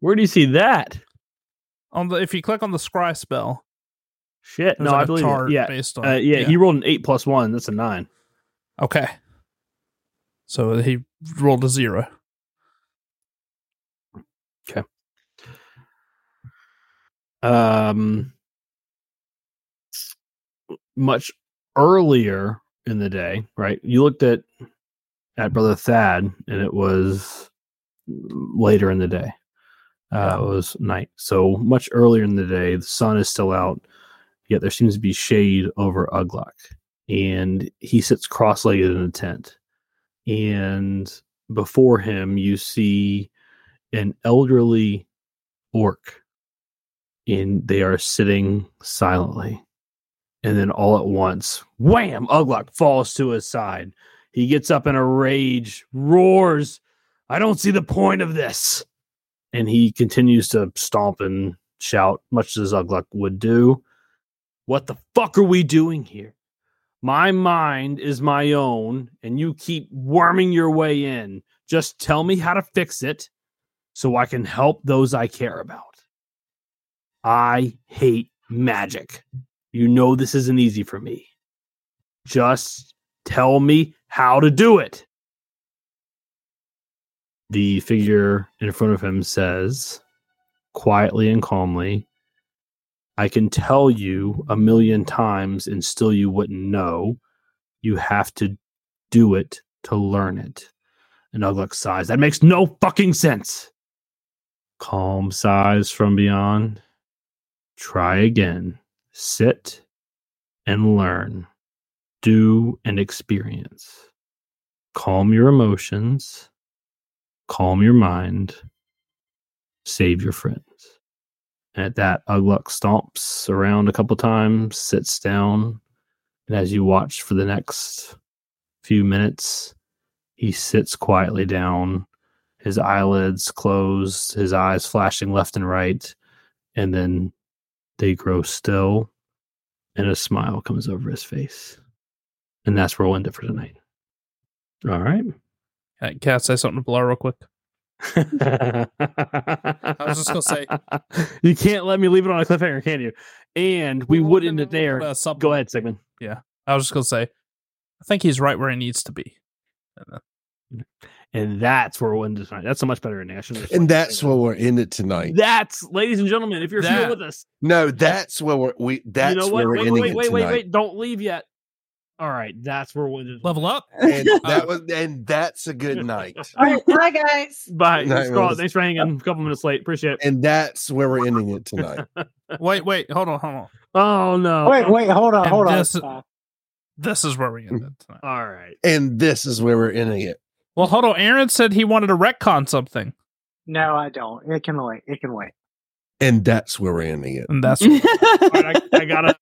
Where do you see that? On the if you click on the scry spell, Shit. No, like I believe it. Yeah. based on Uh, yeah, he rolled an eight plus one. That's a nine. Okay. So he rolled a zero. Okay. Um, much earlier in the day, right? You looked at at brother Thad, and it was later in the day. Uh, It was night, so much earlier in the day. The sun is still out, yet there seems to be shade over Ugluk, and he sits cross-legged in a tent. And before him, you see an elderly orc and they are sitting silently. And then all at once, wham, Ugluk falls to his side. He gets up in a rage, roars, I don't see the point of this. And he continues to stomp and shout, much as Ugluk would do. What the fuck are we doing here? My mind is my own, and you keep worming your way in. Just tell me how to fix it so I can help those I care about. I hate magic. You know this isn't easy for me. Just tell me how to do it. The figure in front of him says, quietly and calmly, I can tell you a million times and still you wouldn't know. You have to do it to learn it. And Ugluk sighs, That makes no fucking sense. Calm sighs from beyond. Try again. Sit and learn. Do and experience. Calm your emotions. Calm your mind. Save your friends. At that, Ugluk stomps around a couple times, sits down, and as you watch for the next few minutes, he sits quietly down, his eyelids closed, his eyes flashing left and right, and then they grow still, and a smile comes over his face. And that's where we'll end it for tonight. All right. Can I say something to Balar real quick? I was just gonna say- you can't let me leave it on a cliffhanger, can you? And we Well, would end it there. Go ahead, Sigmund. Yeah, I was just gonna say, I think he's right where he needs to be. And that's where we'll end it tonight. That's a much better ending. I And that's where we're in it tonight. That's, ladies and gentlemen, if you're That- here with us, No, that's where we're we that's you know where what? we're Wait, ending wait, it wait, wait, tonight. wait. Don't leave yet. All right. That's where we'll end. Level up. And that was and that's a good night. All right, bye guys. Bye. Night, Scarlett, thanks for hanging a couple minutes late. Appreciate it. And that's where we're ending it tonight. Wait, wait, hold on, hold on. Oh, no. Wait, wait, hold on, And hold on. this- Uh, This is where we end it tonight. All right. And this is where we're ending it. Well, hold on. Aaron said he wanted to retcon something, no, I don't. It can wait. It can wait. And that's where we're ending it. and that's All right, I, I gotta